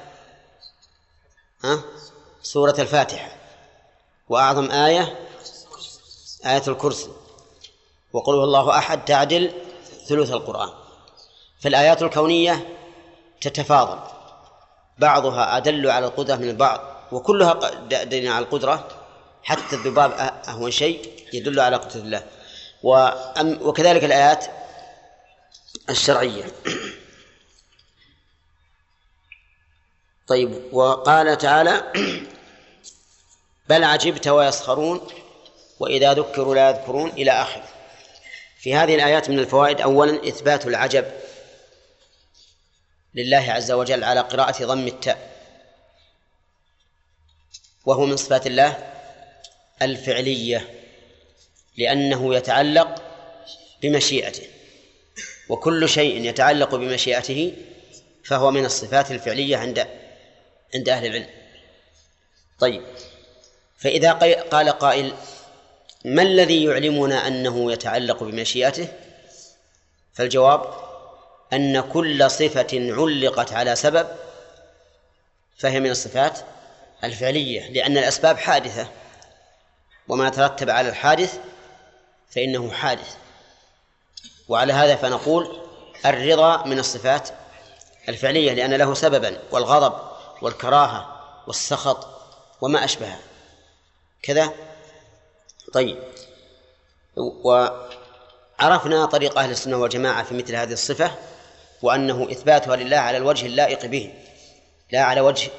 A: ها؟ سورة الفاتحة وأعظم آية آية الكرسي. وقل هو الله أحد تعدل ثلث القرآن. فالآيات الكونية تتفاضل. بعضها أدل على القدرة من البعض وكلها دليل على القدرة. حتى الذباب أهون شيء يدل على قدرة الله. وكذلك الآيات الشرعية. طيب وقال تعالى بل عجبت ويسخرون وإذا ذكروا لا يذكرون إلى آخره. في هذه الآيات من الفوائد أولا إثبات العجب لله عز وجل على قراءة ضم التاء وهو من صفات الله الفعلية لأنه يتعلق بمشيئته وكل شيء يتعلق بمشيئته فهو من الصفات الفعلية عند عند أهل العلم. طيب. فإذا قال قائل ما الذي يعلمنا أنه يتعلق بمشيئته؟ فالجواب أن كل صفة علقت على سبب فهي من الصفات الفعلية لأن الأسباب حادثة. وما ترتب على الحادث فإنه حادث. وعلى هذا فنقول الرضا من الصفات الفعلية لأن له سببا والغضب. والكراهة والسخط وما أشبهه كذا؟ طيب. وعرفنا طريق أهل السنة والجماعة في مثل هذه الصفة وأنه إثباتها لله على الوجه اللائق به لا على وجه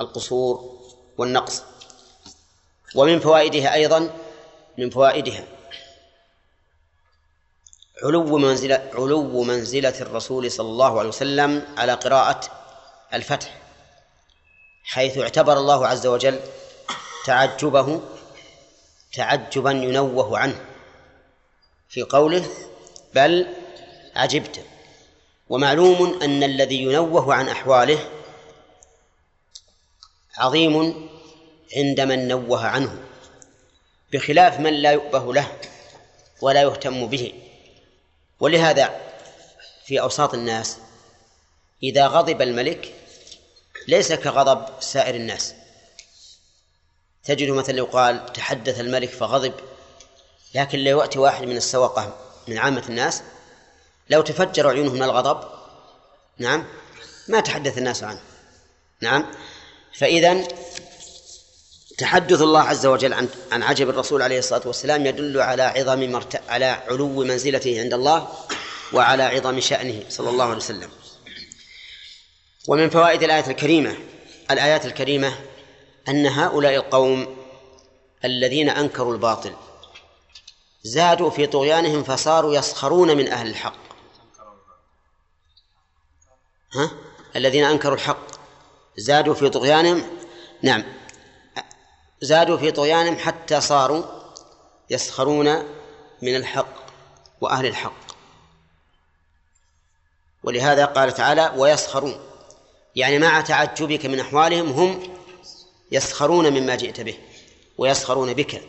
A: القصور والنقص. ومن فوائدها أيضا من فوائدها علو منزلة علو منزلة الرسول صلى الله عليه وسلم على قراءة الفتح. حيث اعتبر الله عز وجل تعجبه تعجبا ينوه عنه في قوله بل عجبت ومعلوم أن الذي ينوه عن أحواله عظيم عند من نوه عنه بخلاف من لا يؤبه له ولا يهتم به. ولهذا في أوساط الناس إذا غضب الملك ليس كغضب سائر الناس. تجد مثلا يقال تحدث الملك فغضب لكن لو يأتي واحد من السوقة من عامة الناس لو تفجر عيونه من الغضب نعم ما تحدث الناس عنه. نعم فإذا تحدث الله عز وجل عن عن عجب الرسول عليه الصلاة والسلام يدل على عظم مرت... على علو منزلته عند الله وعلى عظم شأنه صلى الله عليه وسلم. ومن فوائد الآية الكريمة الآيات الكريمة أن هؤلاء القوم الذين أنكروا الباطل زادوا في طغيانهم فصاروا يسخرون من أهل الحق. ها؟ الذين أنكروا الحق زادوا في طغيانهم نعم زادوا في طغيانهم حتى صاروا يسخرون من الحق وأهل الحق. ولهذا قال تعالى ويسخرون يعني مع تعجبك من أحوالهم هم يسخرون مما جئت به ويسخرون بك.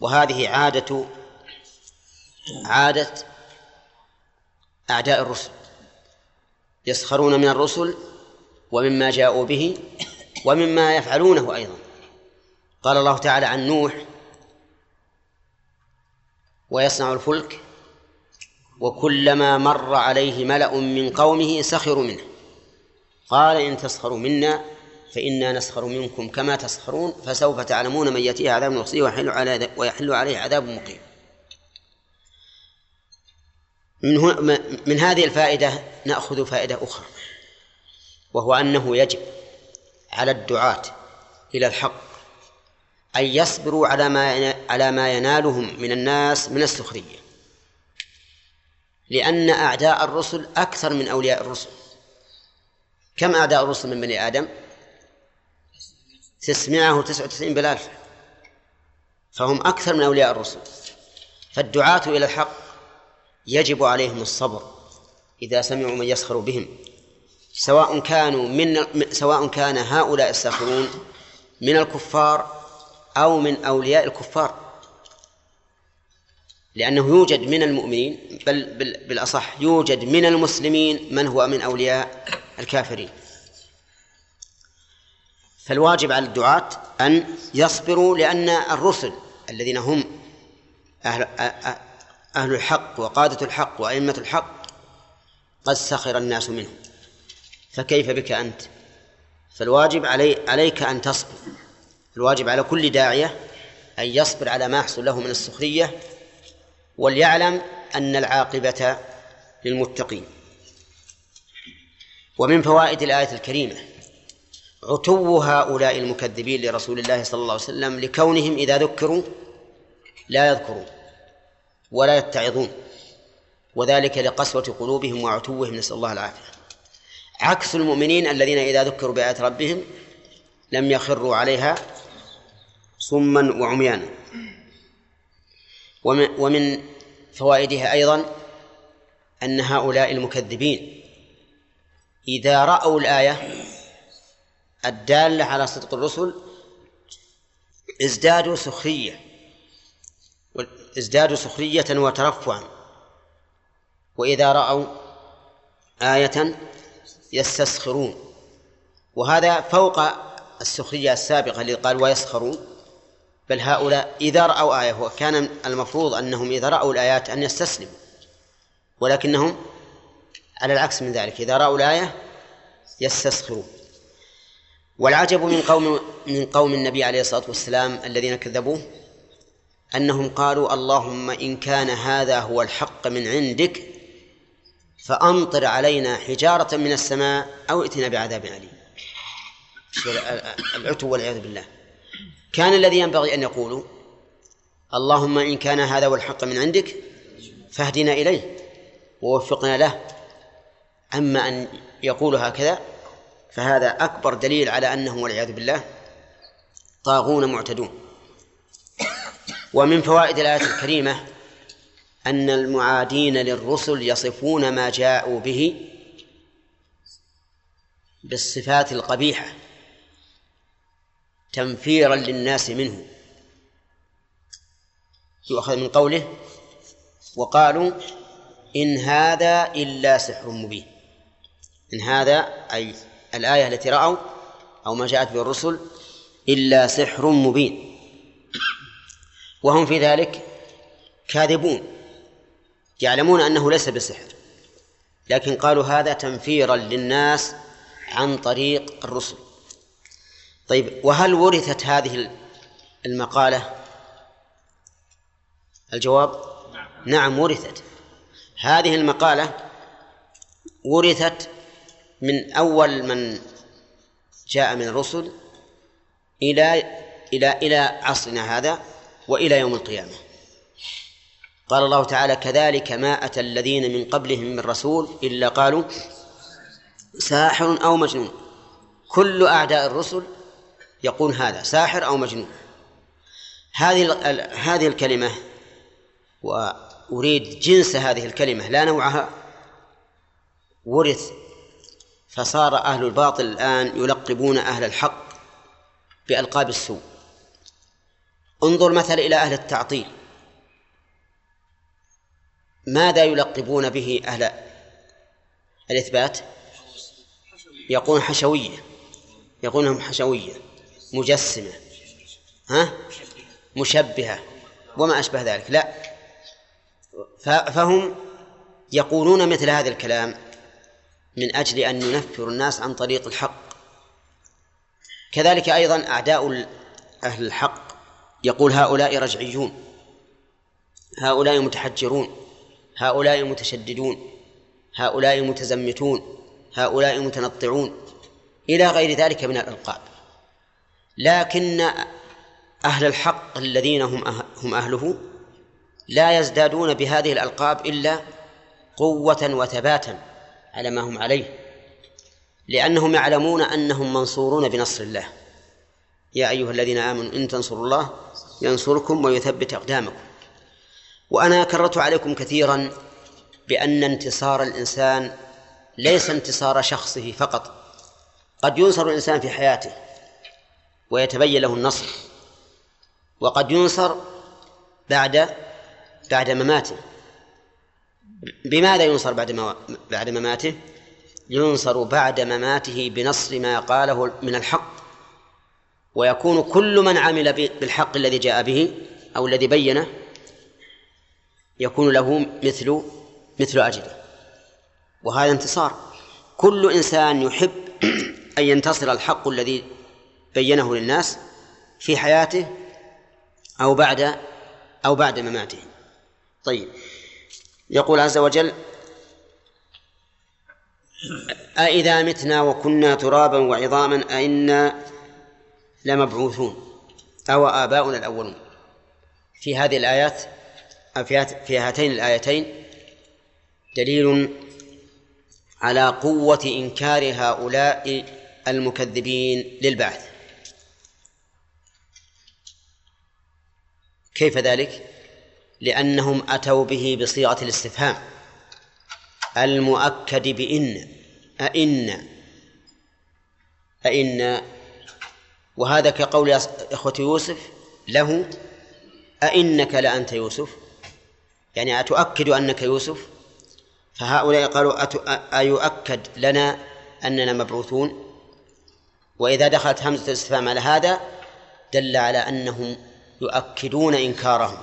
A: وهذه عادة عادة أعداء الرسل. يسخرون من الرسل ومما جاءوا به ومما يفعلونه أيضا. قال الله تعالى عن نوح ويصنع الفلك وكلما مر عليه ملأ من قومه سخروا منه. قال إن تسخروا منا فإنا نسخر منكم كما تسخرون فسوف تعلمون من يأتيه عذاب يخزيه ويحل على ويحل عليه عذاب مقيم. من, هنا من هذه الفائدة نأخذ فائدة أخرى وهو أنه يجب على الدعاة إلى الحق أن يصبروا على ما على ما ينالهم من الناس من السخرية لأن أعداء الرسل أكثر من أولياء الرسل. كم أعداء الرسل من بني آدم؟ تسعمائة وتسعة وتسعين بالألف فهم أكثر من أولياء الرسل. فالدعاة إلى الحق يجب عليهم الصبر إذا سمعوا من يسخر بهم. سواء كانوا من سواء كان هؤلاء الساخرون من الكفار أو من أولياء الكفار. لأنه يوجد من المؤمنين بل بالأصح يوجد من المسلمين من هو من أولياء الكافرين. فالواجب على الدعاة أن يصبروا لأن الرسل الذين هم أهل, أهل الحق وقادة الحق وأئمة الحق قد سخر الناس منهم. فكيف بك أنت؟ فالواجب علي عليك أن تصبر. الواجب على كل داعية أن يصبر على ما يحصل له من السخرية وليعلم أن العاقبة للمتقين. ومن فوائد الآية الكريمة عتو هؤلاء المكذبين لرسول الله صلى الله عليه وسلم لكونهم إذا ذكروا لا يذكرون ولا يتعظون وذلك لقسوة قلوبهم وعتوهم. نسأل الله العافية. عكس المؤمنين الذين إذا ذكروا بآيات ربهم لم يخروا عليها صما وعميانا. ومن فوائدها أيضا أن هؤلاء المكذبين إذا رأوا الآية الدالة على صدق الرسل ازدادوا سخرية ازدادوا سخرية وترفعا. وإذا رأوا آية يستسخرون. وهذا فوق السخرية السابقة اللي قال ويسخرون. بل هؤلاء إذا رأوا آية وكان المفروض أنهم إذا رأوا الآيات أن يستسلموا ولكنهم على العكس من ذلك إذا رأوا الآية يستسخرون. والعجب من قوم من قوم النبي عليه الصلاة والسلام الذين كذبوه أنهم قالوا اللهم إن كان هذا هو الحق من عندك فأمطر علينا حجارة من السماء أو ائتنا بعذاب أليم. العتو والعياذ بالله. كان الذي ينبغي أن يقولوا اللهم إن كان هذا هو الحق من عندك فاهدنا إليه ووفقنا له. أما أن يقولوا هكذا فهذا أكبر دليل على أنهم والعياذ بالله طاغون معتدون. ومن فوائد الآية الكريمة أن المعادين للرسل يصفون ما جاءوا به بالصفات القبيحة. تنفيرا للناس منه. يؤخذ من قوله وقالوا إن هذا إلا سحر مبين. إن هذا أي الآية التي رأوا أو ما جاءت به الرسل إلا سحر مبين. وهم في ذلك كاذبون يعلمون أنه ليس بسحر لكن قالوا هذا تنفيرا للناس عن طريق الرسل. طيب وهل ورثت هذه المقالة؟ الجواب؟ نعم ورثت. هذه المقالة ورثت من أول من جاء من الرسل إلى إلى إلى عصرنا هذا وإلى يوم القيامة. قال الله تعالى كذلك ما أتى الذين من قبلهم من رسول إلا قالوا ساحر أو مجنون. كل أعداء الرسل يقول هذا ساحر أو مجنون. هذه هذه الكلمة وأريد جنس هذه الكلمة لا نوعها ورث. فصار أهل الباطل الآن يلقبون أهل الحق بألقاب السوء. انظر مثلا إلى أهل التعطيل. ماذا يلقبون به أهل الإثبات؟ يقول حشوية. يقولون حشوية. مجسمة. ها؟ مشبهة. وما أشبه ذلك. لا. فهم يقولون مثل هذا الكلام من أجل أن ينفروا الناس عن طريق الحق. كذلك أيضا أعداء أهل الحق يقول هؤلاء رجعيون. هؤلاء متحجرون. هؤلاء متشددون. هؤلاء متزمتون. هؤلاء متنطعون. إلى غير ذلك من الألقاب. لكن أهل الحق الذين هم أه- هم أهله لا يزدادون بهذه الألقاب إلا قوة وثباتا على ما هم عليه لأنهم يعلمون أنهم منصورون بنصر الله. يا أيها الذين آمنوا إن تنصروا الله ينصركم ويثبت أقدامكم. وأنا كررت عليكم كثيرا بأن انتصار الإنسان ليس انتصار شخصه فقط قد ينصر الإنسان في حياته. ويتبين له النصر. وقد ينصر بعد بعد مماته. بماذا ينصر بعد بعد مماته؟ ينصر بعد مماته بنصر ما قاله من الحق. ويكون كل من عمل بالحق الذي جاء به أو الذي بينه يكون له مثل مثل أجله. وهذا انتصار. كل إنسان يحب أن ينتصر الحق الذي بينه للناس في حياته أو بعد أو بعد مماته. طيب. يقول عز وجل أإذا متنا وكنا ترابا وعظاما أئنا لمبعوثون. أو آباؤنا الأولون. في هذه الآيات في هاتين الآيتين دليل على قوة إنكار هؤلاء المكذبين للبعث. كيف ذلك؟ لأنهم أتوا به بصيغة الاستفهام. المؤكد بإن أئن أئن. وهذا كقول إخوة يوسف له أئنك لأنت يوسف. يعني أتؤكد أنك يوسف؟ فهؤلاء قالوا أيؤكد لنا أننا مبعوثون؟ وإذا دخلت همزة الاستفهام على هذا دل على أنهم يؤكدون إنكارهم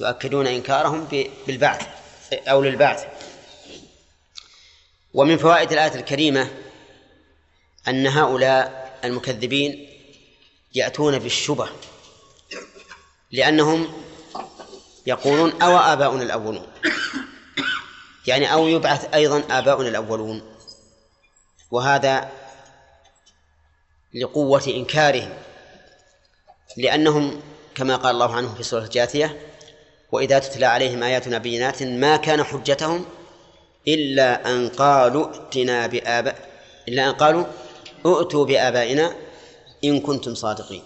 A: يؤكدون إنكارهم بالبعث أو للبعث. ومن فوائد الآية الكريمة أن هؤلاء المكذبين يأتون بالشبه لأنهم يقولون أو آباؤنا الأولون؟ يعني أو يبعث أيضا آباؤنا الأولون. وهذا لقوة إنكارهم لأنهم كما قال الله عنهم في سورة الجاثية وإذا تتلى عليهم آياتنا بينات ما كان حجتهم إلا أن قالوا ائتنا بآباء إلا أن قالوا ائتوا بآبائنا إن كنتم صادقين.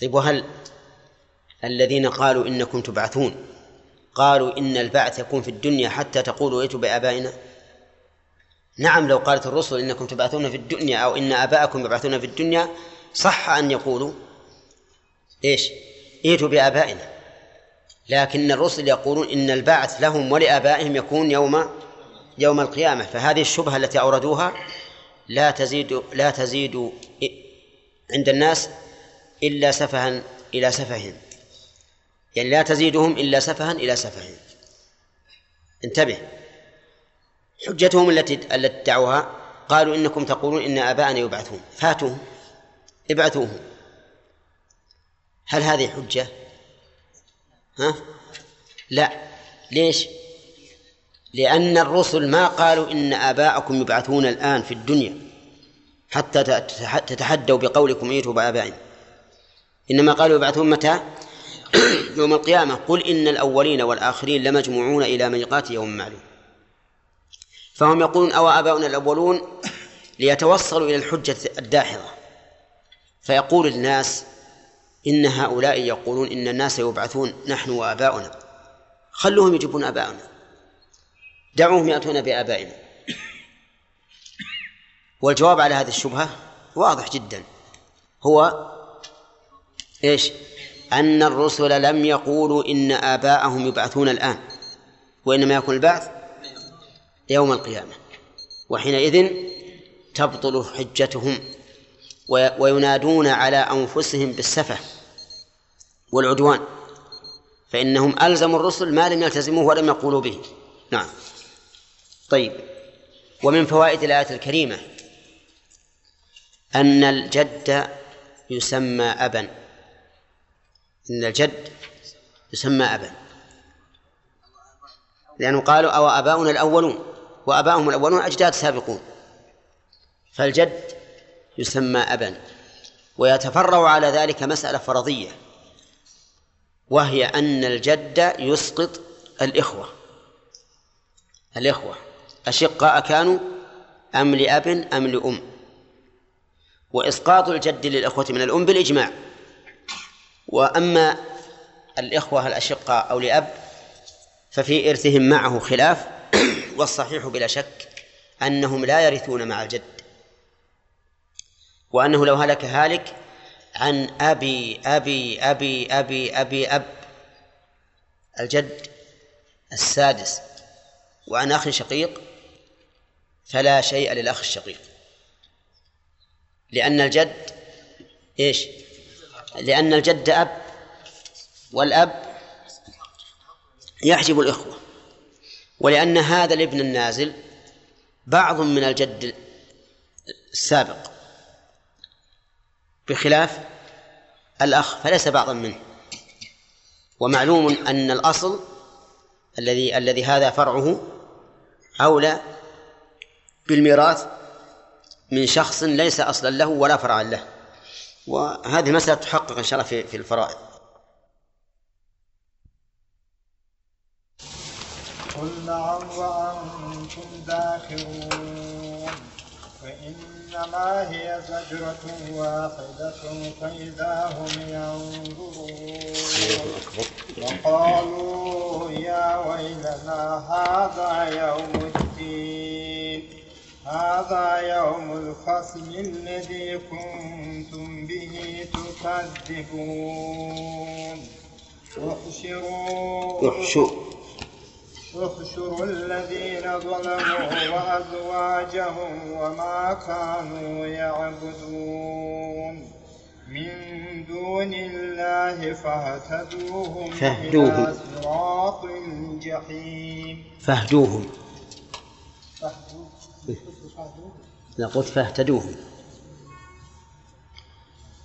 A: طيب وهل الذين قالوا إنكم تبعثون قالوا إن البعث يكون في الدنيا حتى تقولوا ائتوا بآبائنا؟ نعم لو قالت الرسل إنكم تبعثون في الدنيا أو إن آباءكم يبعثون في الدنيا صح أن يقولوا إيش؟ ائتوا بآبائنا. لكن الرسل يقولون إن البعث لهم ولآبائهم يكون يوم يوم القيامة. فهذه الشبهة التي أوردوها لا تزيد لا تزيد عند الناس إلا سفها إلى سفههم. يعني لا تزيدهم إلا سفها إلى سفههم. انتبه. حجتهم التي التي ادعوها قالوا إنكم تقولون إن آباءنا يبعثون. فاتوهم. ابعثوهم. هل هذه حجة؟ ها؟ لا ليش؟ لأن الرسل ما قالوا إن آباءكم يبعثون الآن في الدنيا حتى تتحدوا بقولكم أيتوا بآبائنا إنما قالوا يبعثون متى؟ يوم القيامة قل إن الأولين والآخرين لمجموعون إلى ميقات يوم معلوم فهم يقولون أو آباؤنا الأولون ليتوصلوا إلى الحجة الداحضة فيقول الناس إن هؤلاء يقولون إن الناس يبعثون نحن وآباؤنا. خلوهم يجيبون آباؤنا. دعوهم يأتون بآبائنا. والجواب على هذه الشبهة واضح جدا. هو إيش؟ أن الرسل لم يقولوا إن آباءهم يبعثون الآن وإنما يكون البعث يوم القيامة وحينئذ تبطل حجتهم. وينادون على أنفسهم بالسفة والعدوان فإنهم ألزموا الرسل ما لم يلتزموه ولم يقولوا به. نعم. طيب. ومن فوائد الآية الكريمة أن الجد يسمى أبا. إن الجد يسمى أبا. لأنه قالوا أو آباؤنا الأولون وآباؤهم الأولون أجداد سابقون. فالجد يسمى أبا ويتفرع على ذلك مسألة فرضية وهي أن الجد يسقط الإخوة. الإخوة أشقاء كانوا أم لأب أم لأم. وإسقاط الجد للإخوة من الأم بالإجماع. وأما الإخوة الأشقاء أو لأب ففي إرثهم معه خلاف والصحيح بلا شك أنهم لا يرثون مع الجد. وأنه لو هلك هالك عن أبي أبي أبي أبي أبي أب الجد السادس وعن أخ شقيق فلا شيء للأخ الشقيق. لأن الجد إيش؟ لأن الجد أب والأب يحجب الإخوة. ولأن هذا الابن النازل بعض من الجد السابق. بخلاف الأخ فليس بعضا منه. ومعلوم أن الأصل الذي الذي هذا فرعه أولى بالميراث من شخص ليس أصلا له ولا فرعا له. وهذه مسألة تحقق إن شاء الله في الفرائض.
H: قل نعم وأنتم داخلون فإنما هي زجرة واحدة فإذا هم ينظرون. وقالوا يا ويلنا هذا يوم الدين. هذا يوم الفصل الذي كنتم به تكذبون. احشروا. احشروا الذين ظلموا وأزواجهم وما كانوا يعبدون. من دون الله فاهتدوهم
A: فاهدوهم.
H: إلى صراط الجحيم.
A: فاهدوهم.
H: فاهدوهم.
A: لا قلت فاهتدوهم.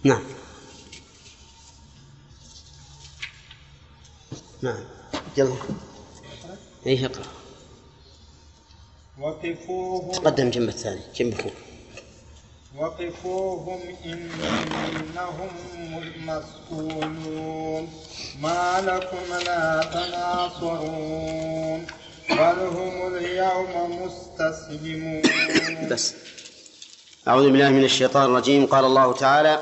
A: نعم. نعم. يلا. إيه اقرا
H: وقفوهم.
A: تقدم جنب الثاني جنب أخوك
H: وقفوهم إنهم مسؤولون ما لكم لا تناصرون. بل هم اليوم مستسلمون
A: بس. أعوذ بالله من الشيطان الرجيم. قال الله تعالى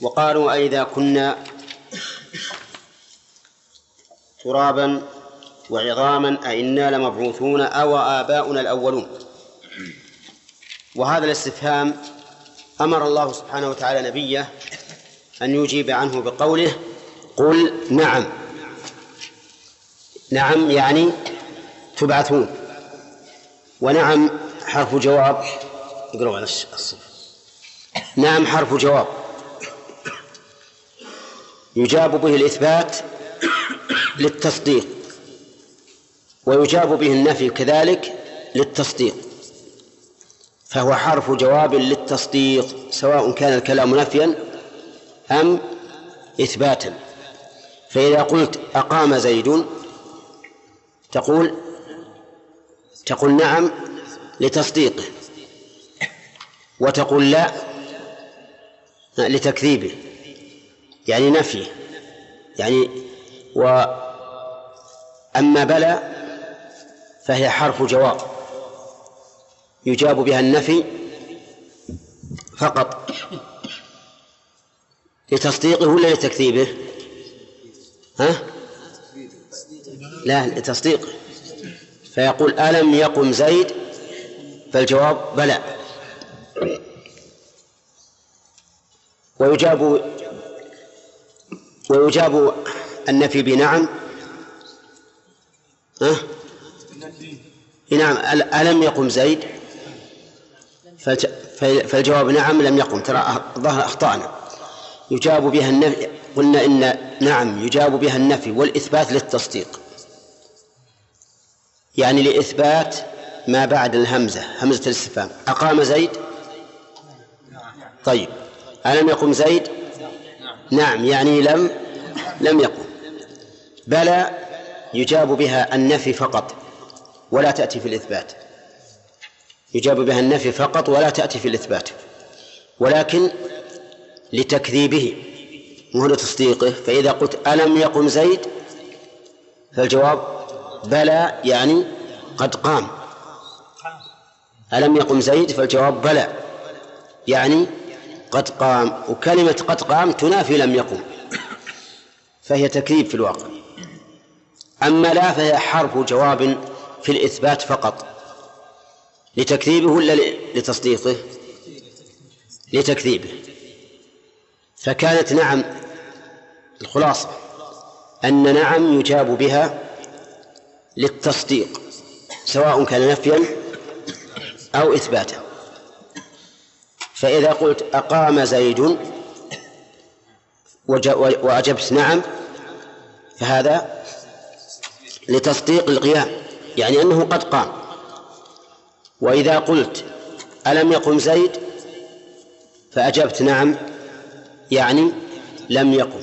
A: وقالوا أئذا كنا ترابا وعظاما أئنا لمبعوثون أو آباؤنا الأولون. وهذا الاستفهام أمر الله سبحانه وتعالى نبيه أن يجيب عنه بقوله قل نعم. نعم يعني تبعثون. ونعم حرف جواب. اقرأوا على الصف نعم حرف جواب. يجاب به الإثبات للتصديق. ويجاب به النفي كذلك للتصديق. فهو حرف جواب للتصديق سواء كان الكلام نفيا أم إثباتا. فإذا قلت أقام زيد تقول تقول نعم لتصديقه وتقول لا لتكذيبه يعني نفيه يعني و أما بلى فهي حرف جواب. يجاب بها النفي فقط. لتصديقه ولا لتكذيبه؟ ها؟ لا لتصديقه فيقول ألم يقم زيد؟ فالجواب بلى. ويجاب ويجاب النفي بنعم. ها؟ نعم. ألم يقم زيد؟ فالجواب نعم لم يقم. ترى ظهر أخطأنا. يجاب بها النفي قلنا إن نعم يجاب بها النفي والإثبات للتصديق. يعني لإثبات ما بعد الهمزة همزة الاستفهام. أقام زيد؟ طيب. ألم يقم زيد؟ نعم. يعني لم لم يقم. بلى يجاب بها النفي فقط. ولا تأتي في الإثبات. يجاب بها النفي فقط ولا تأتي في الإثبات. ولكن لتكذيبه مو لتصديقه. فإذا قلت ألم يقم زيد فالجواب بلى يعني قد قام. ألم يقم زيد فالجواب بلى يعني قد قام. وكلمة قد قام تنافي لم يقم فهي تكذيب في الواقع. أما لا فهي حرف جواب في الإثبات فقط. لتكذيبه ولا لتصديقه؟ لتكذيبه. فكانت نعم الخلاصة أن نعم يجاب بها للتصديق سواء كان نفيا أو إثباتا. فإذا قلت أقام زيد وأجبت نعم فهذا لتصديق القيام يعني أنه قد قام. وإذا قلت ألم يقم زيد؟ فأجبت نعم يعني لم يقم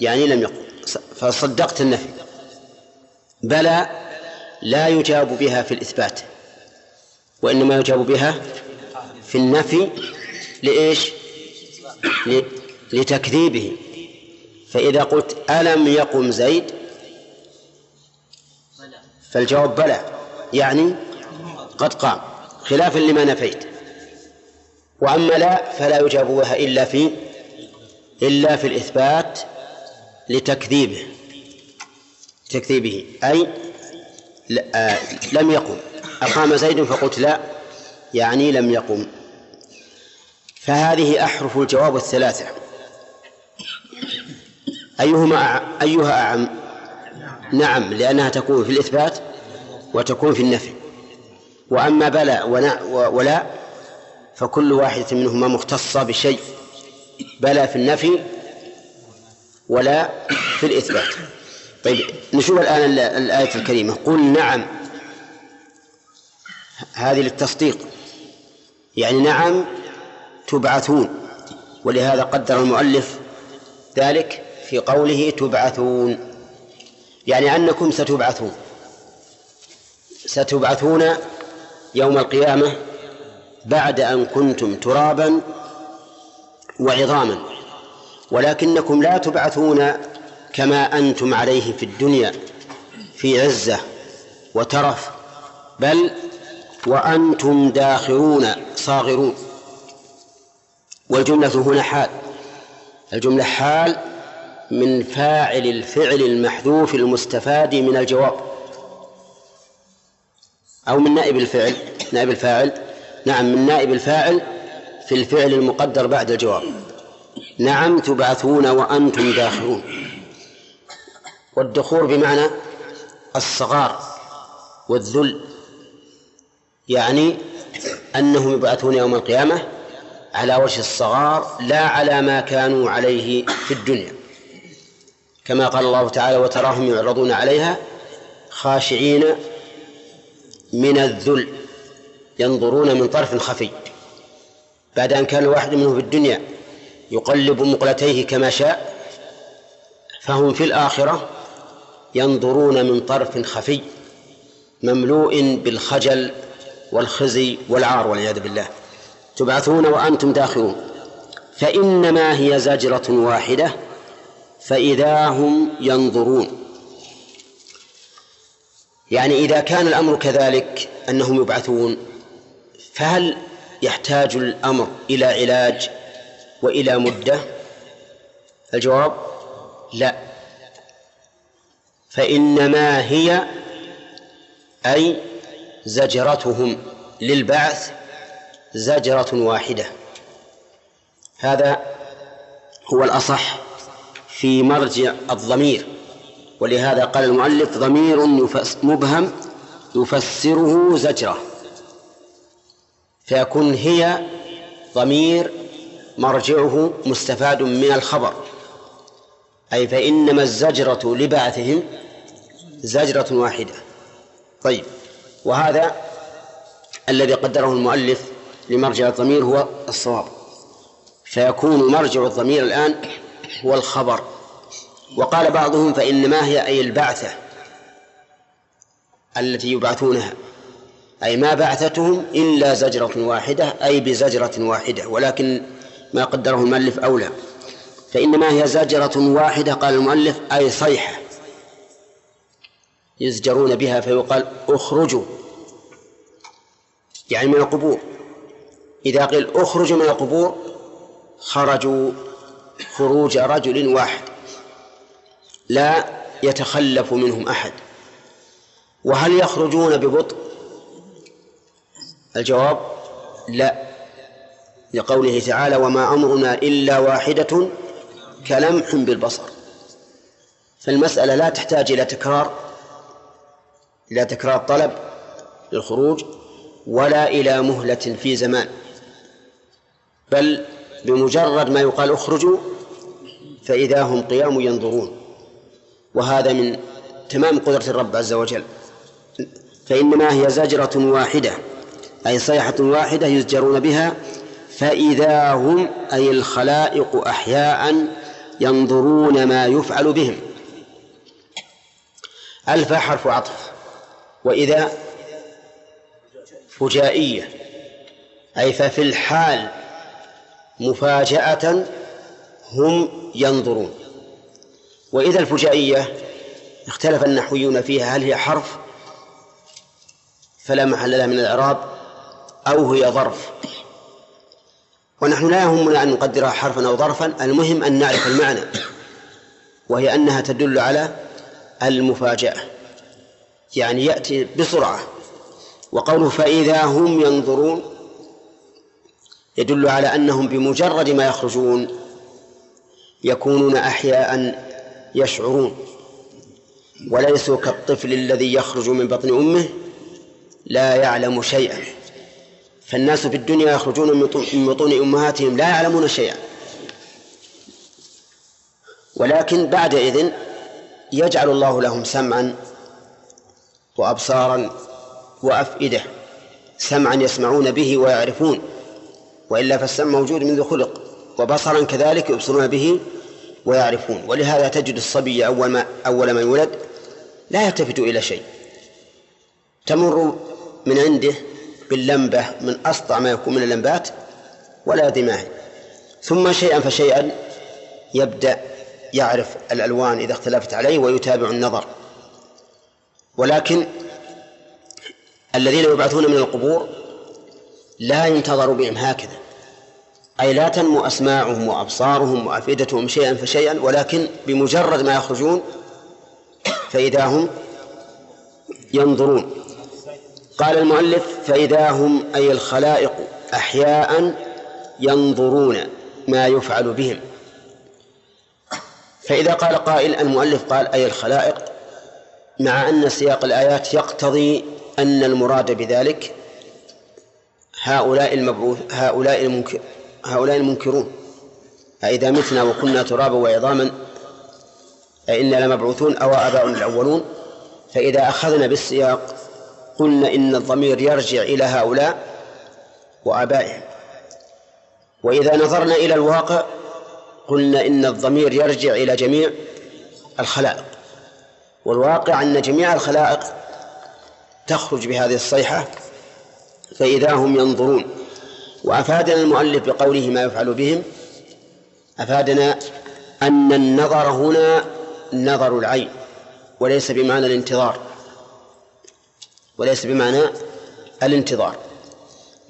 A: يعني لم يقم. فصدقت النفي. بلى لا يجاب بها في الإثبات وإنما يجاب بها في النفي لإيش؟ لتكذيبه. فإذا قلت ألم يقم زيد؟ فالجواب بلى. يعني قد قام. خلافا لما نفيت. وأما لا فلا يجاب بها إلا في إلا في الإثبات لتكذيبه. تكذيبه أي آه، لم يقم. أقام زيد فقلت لا. يعني لم يقم. فهذه أحرف الجواب الثلاثة. أيهما أيها أعم؟ نعم لأنها تكون في الإثبات وتكون في النفي. وأما بلى ولا فكل واحدة منهما مختصة بشيء بلى في النفي ولا في الإثبات. طيب نشوف الآن الآية الكريمة. قل نعم. هذه للتصديق. يعني نعم تبعثون ولهذا قدر المؤلف ذلك في قوله تبعثون. يعني أنكم ستبعثون. ستبعثون يوم القيامة بعد أن كنتم ترابا وعظاما. ولكنكم لا تبعثون كما أنتم عليه في الدنيا في عزة وترف بل وأنتم داخرون صاغرون. والجملة هنا حال. الجملة حال من فاعل الفعل المحذوف المستفاد من الجواب. أو من نائب الفعل نائب الفاعل. نعم من نائب الفاعل في الفعل المقدر بعد الجواب. نعم تبعثون وأنتم داخلون. والدخول بمعنى الصغار والذل يعني أنهم يبعثون يوم القيامة على وجه الصغار لا على ما كانوا عليه في الدنيا. كما قال الله تعالى وتراهم يعرضون عليها خاشعين من الذل ينظرون من طرف خفي بعد أن كان الواحد منهم في الدنيا يقلب مقلتيه كما شاء فهم في الآخرة ينظرون من طرف خفي مملوء بالخجل والخزي والعار والعياذ بالله. تبعثون وأنتم داخلون. فإنما هي زجرة واحدة فإذا هم ينظرون. يعني إذا كان الأمر كذلك أنهم يبعثون فهل يحتاج الأمر إلى علاج وإلى مدة؟ الجواب لا. فإنما هي أي زجرتهم للبعث زجرة واحدة. هذا هو الأصح. في مرجع الضمير. ولهذا قال المؤلف ضمير مبهم يفسره زجرة. فيكون هي ضمير مرجعه مستفاد من الخبر. أي فإنما الزجرة لبعثهم زجرة واحدة. طيب وهذا الذي قدره المؤلف لمرجع الضمير هو الصواب. فيكون مرجع الضمير الآن هو الخبر. وقال بعضهم فإنما هي أي البعثة التي يبعثونها. أي ما بعثتهم إلا زجرة واحدة أي بزجرة واحدة ولكن ما قدره المؤلف أولى. فإنما هي زجرة واحدة قال المؤلف أي صيحة يزجرون بها فيقال اخرجوا يعني من القبور. إذا قيل اخرجوا من القبور خرجوا. خروج رجل واحد لا يتخلف منهم أحد. وهل يخرجون ببطء؟ الجواب لا لقوله تعالى وما أمرنا إلا واحدة كلمح بالبصر. فالمسألة لا تحتاج إلى تكرار إلى تكرار طلب للخروج ولا إلى مهلة في زمان. بل بمجرد ما يقال اخرجوا فإذا هم قيام ينظرون. وهذا من تمام قدرة الرب عز وجل. فإنما هي زجرة واحدة أي صيحة واحدة يزجرون بها فإذا هم أي الخلائق أحياء ينظرون ما يفعل بهم. ألف حرف عطف. وإذا فجائية أي ففي الحال مفاجأة هم ينظرون. وإذا الفجائية اختلف النحويون فيها هل هي حرف فلا محل لها من الإعراب أو هي ظرف. ونحن لا يهمنا أن نقدرها حرفا أو ظرفا المهم أن نعرف المعنى وهي أنها تدل على المفاجأة. يعني يأتي بسرعة وقوله فإذا هم ينظرون يدل على أنهم بمجرد ما يخرجون يكونون أحياء يشعرون وليسوا كالطفل الذي يخرج من بطن أمه لا يعلم شيئا. فالناس في الدنيا يخرجون من بطون أمهاتهم لا يعلمون شيئا. ولكن بعد إذن يجعل الله لهم سمعا وأبصارا وأفئدة سمعا يسمعون به ويعرفون. وإلا فالسمع موجود منذ خلق وبصرا كذلك يبصرون به ويعرفون. ولهذا تجد الصبي أول ما أول ما يولد لا يلتفت إلى شيء. تمر من عنده باللمبة من أسطع ما يكون من اللمبات ولا هي ثم شيئا فشيئا يبدأ يعرف الألوان إذا اختلفت عليه ويتابع النظر. ولكن الذين يبعثون من القبور لا ينتظر بهم هكذا. أي لا تنمو أسماعهم وأبصارهم وأفئدتهم شيئا فشيئا ولكن بمجرد ما يخرجون فإذا هم ينظرون. قال المؤلف فإذا هم أي الخلائق أحياء ينظرون ما يفعل بهم. فإذا قال قائل المؤلف قال أي الخلائق؟ مع أن سياق الآيات يقتضي أن المراد بذلك هؤلاء المبعوث هؤلاء المنكر هؤلاء المنكرون. أإذا متنا وكنا ترابا وعظاما أئنا لمبعوثون أو آباؤنا الأولون. فإذا أخذنا بالسياق قلنا إن الضمير يرجع إلى هؤلاء وآبائهم. وإذا نظرنا إلى الواقع قلنا إن الضمير يرجع إلى جميع الخلائق. والواقع أن جميع الخلائق تخرج بهذه الصيحة فإذا هم ينظرون. وأفادنا المؤلف بقوله ما يفعل بهم؟ أفادنا أن النظر هنا نظر العين وليس بمعنى الانتظار. وليس بمعنى الانتظار.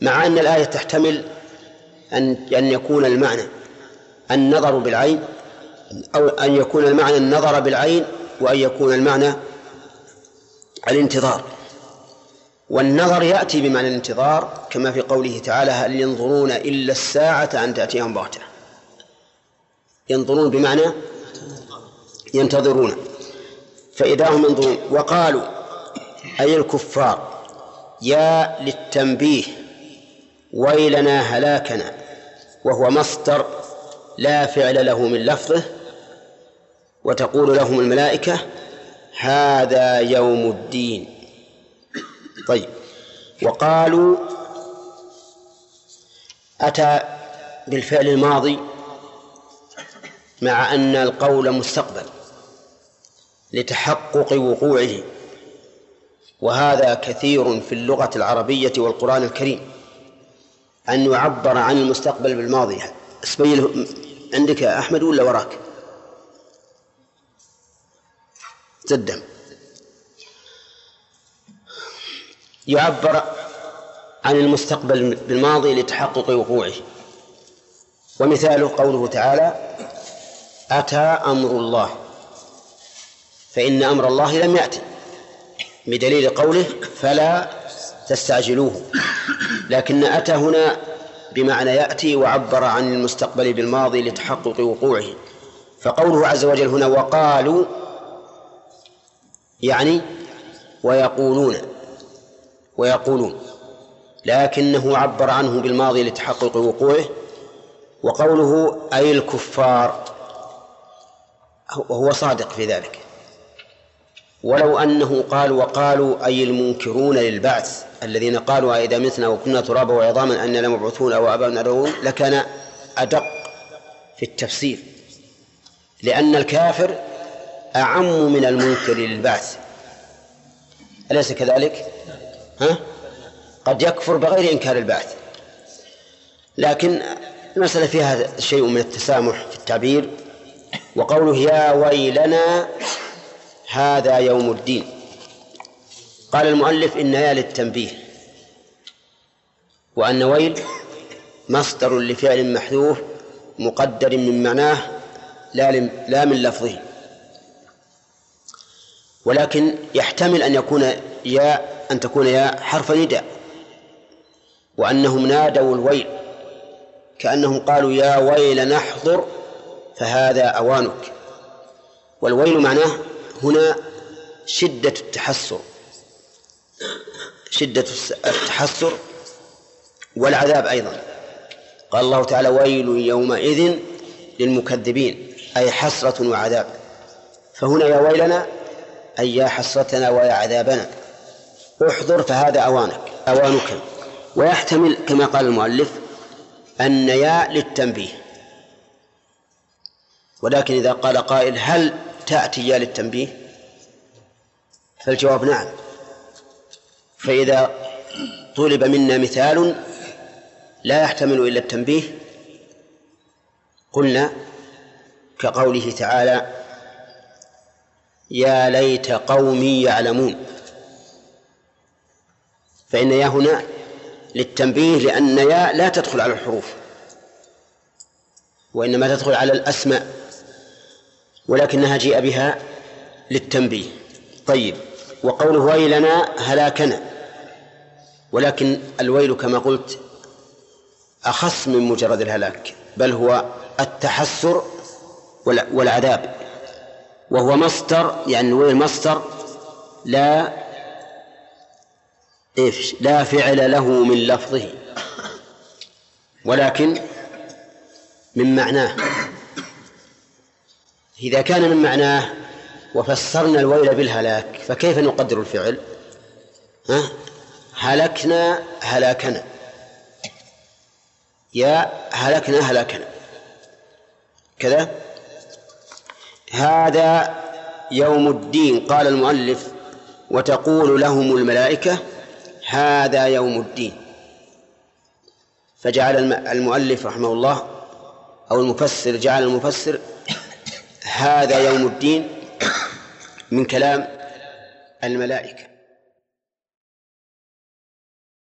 A: مع أن الآية تحتمل أن أن يكون المعنى النظر بالعين أو أن يكون المعنى النظر بالعين وأن يكون المعنى الانتظار. والنظر يأتي بمعنى الانتظار كما في قوله تعالى هل ينظرون إلا الساعة أن تأتيهم بغتة؟ ينظرون بمعنى ينتظرون. فإذا هم ينظرون وقالوا أي الكفار؟ يا للتنبيه ويلنا هلاكنا وهو مصدر لا فعل له من لفظه وتقول لهم الملائكة هذا يوم الدين. طيب. وقالوا أتى بالفعل الماضي مع أن القول مستقبل لتحقق وقوعه وهذا كثير في اللغة العربية والقرآن الكريم أن يعبر عن المستقبل بالماضي. اسبيله عندك يا أحمد ولا وراك؟ تدم يعبر عن المستقبل بالماضي لتحقق وقوعه. ومثاله قوله تعالى أتى أمر الله فإن أمر الله لم يأتي بدليل قوله فلا تستعجلوه. لكن أتى هنا بمعنى يأتي وعبر عن المستقبل بالماضي لتحقق وقوعه. فقوله عز وجل هنا وقالوا يعني ويقولون. ويقولون لكنه عبر عنه بالماضي لتحقق وقوعه وقوله أي الكفار وهو صادق في ذلك. ولو أنه قال وقالوا أي المنكرون للبعث الذين قالوا إذا متنا وكنا ترابا وعظاما أننا لمبعوثون أو آباؤنا الأولون لكان أدق في التفسير. لأن الكافر أعم من المنكر للبعث. أليس كذلك؟ ها؟ قد يكفر بغير إنكار البعث. لكن المسألة فيها شيء من التسامح في التعبير وقوله يا ويلنا هذا يوم الدين. قال المؤلف إن يا للتنبيه وأن ويل مصدر لفعل محذوف مقدر من معناه لا لا من لفظه. ولكن يحتمل أن يكون يا أن تكون يا حرف نداء وأنهم نادوا الويل كأنهم قالوا يا ويل نحضر فهذا أوانك. والويل معناه هنا شدة التحسر شدة التحسر والعذاب أيضا. قال الله تعالى ويل يومئذ للمكذبين أي حسرة وعذاب. فهنا يا ويلنا أي يا حسرتنا ويا عذابنا. احضر فهذا أوانك أوانك. ويحتمل كما قال المؤلف أن يا للتنبيه. ولكن إذا قال قائل هل تأتي يا للتنبيه؟ فالجواب نعم. فإذا طلب منا مثال لا يحتمل إلا التنبيه. قلنا كقوله تعالى يا ليت قومي يعلمون فإن يا هنا للتنبيه لأن يا لا تدخل على الحروف وإنما تدخل على الأسماء ولكنها جيء بها للتنبيه. طيب وقوله ويلنا هلاكنا ولكن الويل كما قلت أخص من مجرد الهلاك بل هو التحسر والعذاب وهو مصدر يعني الويل مصدر لا إيش؟ لا فعل له من لفظه. ولكن من معناه. إذا كان من معناه وفسرنا الويل بالهلاك فكيف نقدر الفعل؟ ها؟ هلكنا هلاكنا. يا هلكنا هلاكنا. كذا؟ هذا يوم الدين قال المؤلف وتقول لهم الملائكة هذا يوم الدين. فجعل المؤلف رحمه الله أو المفسر جعل المفسر هذا يوم الدين من كلام الملائكة.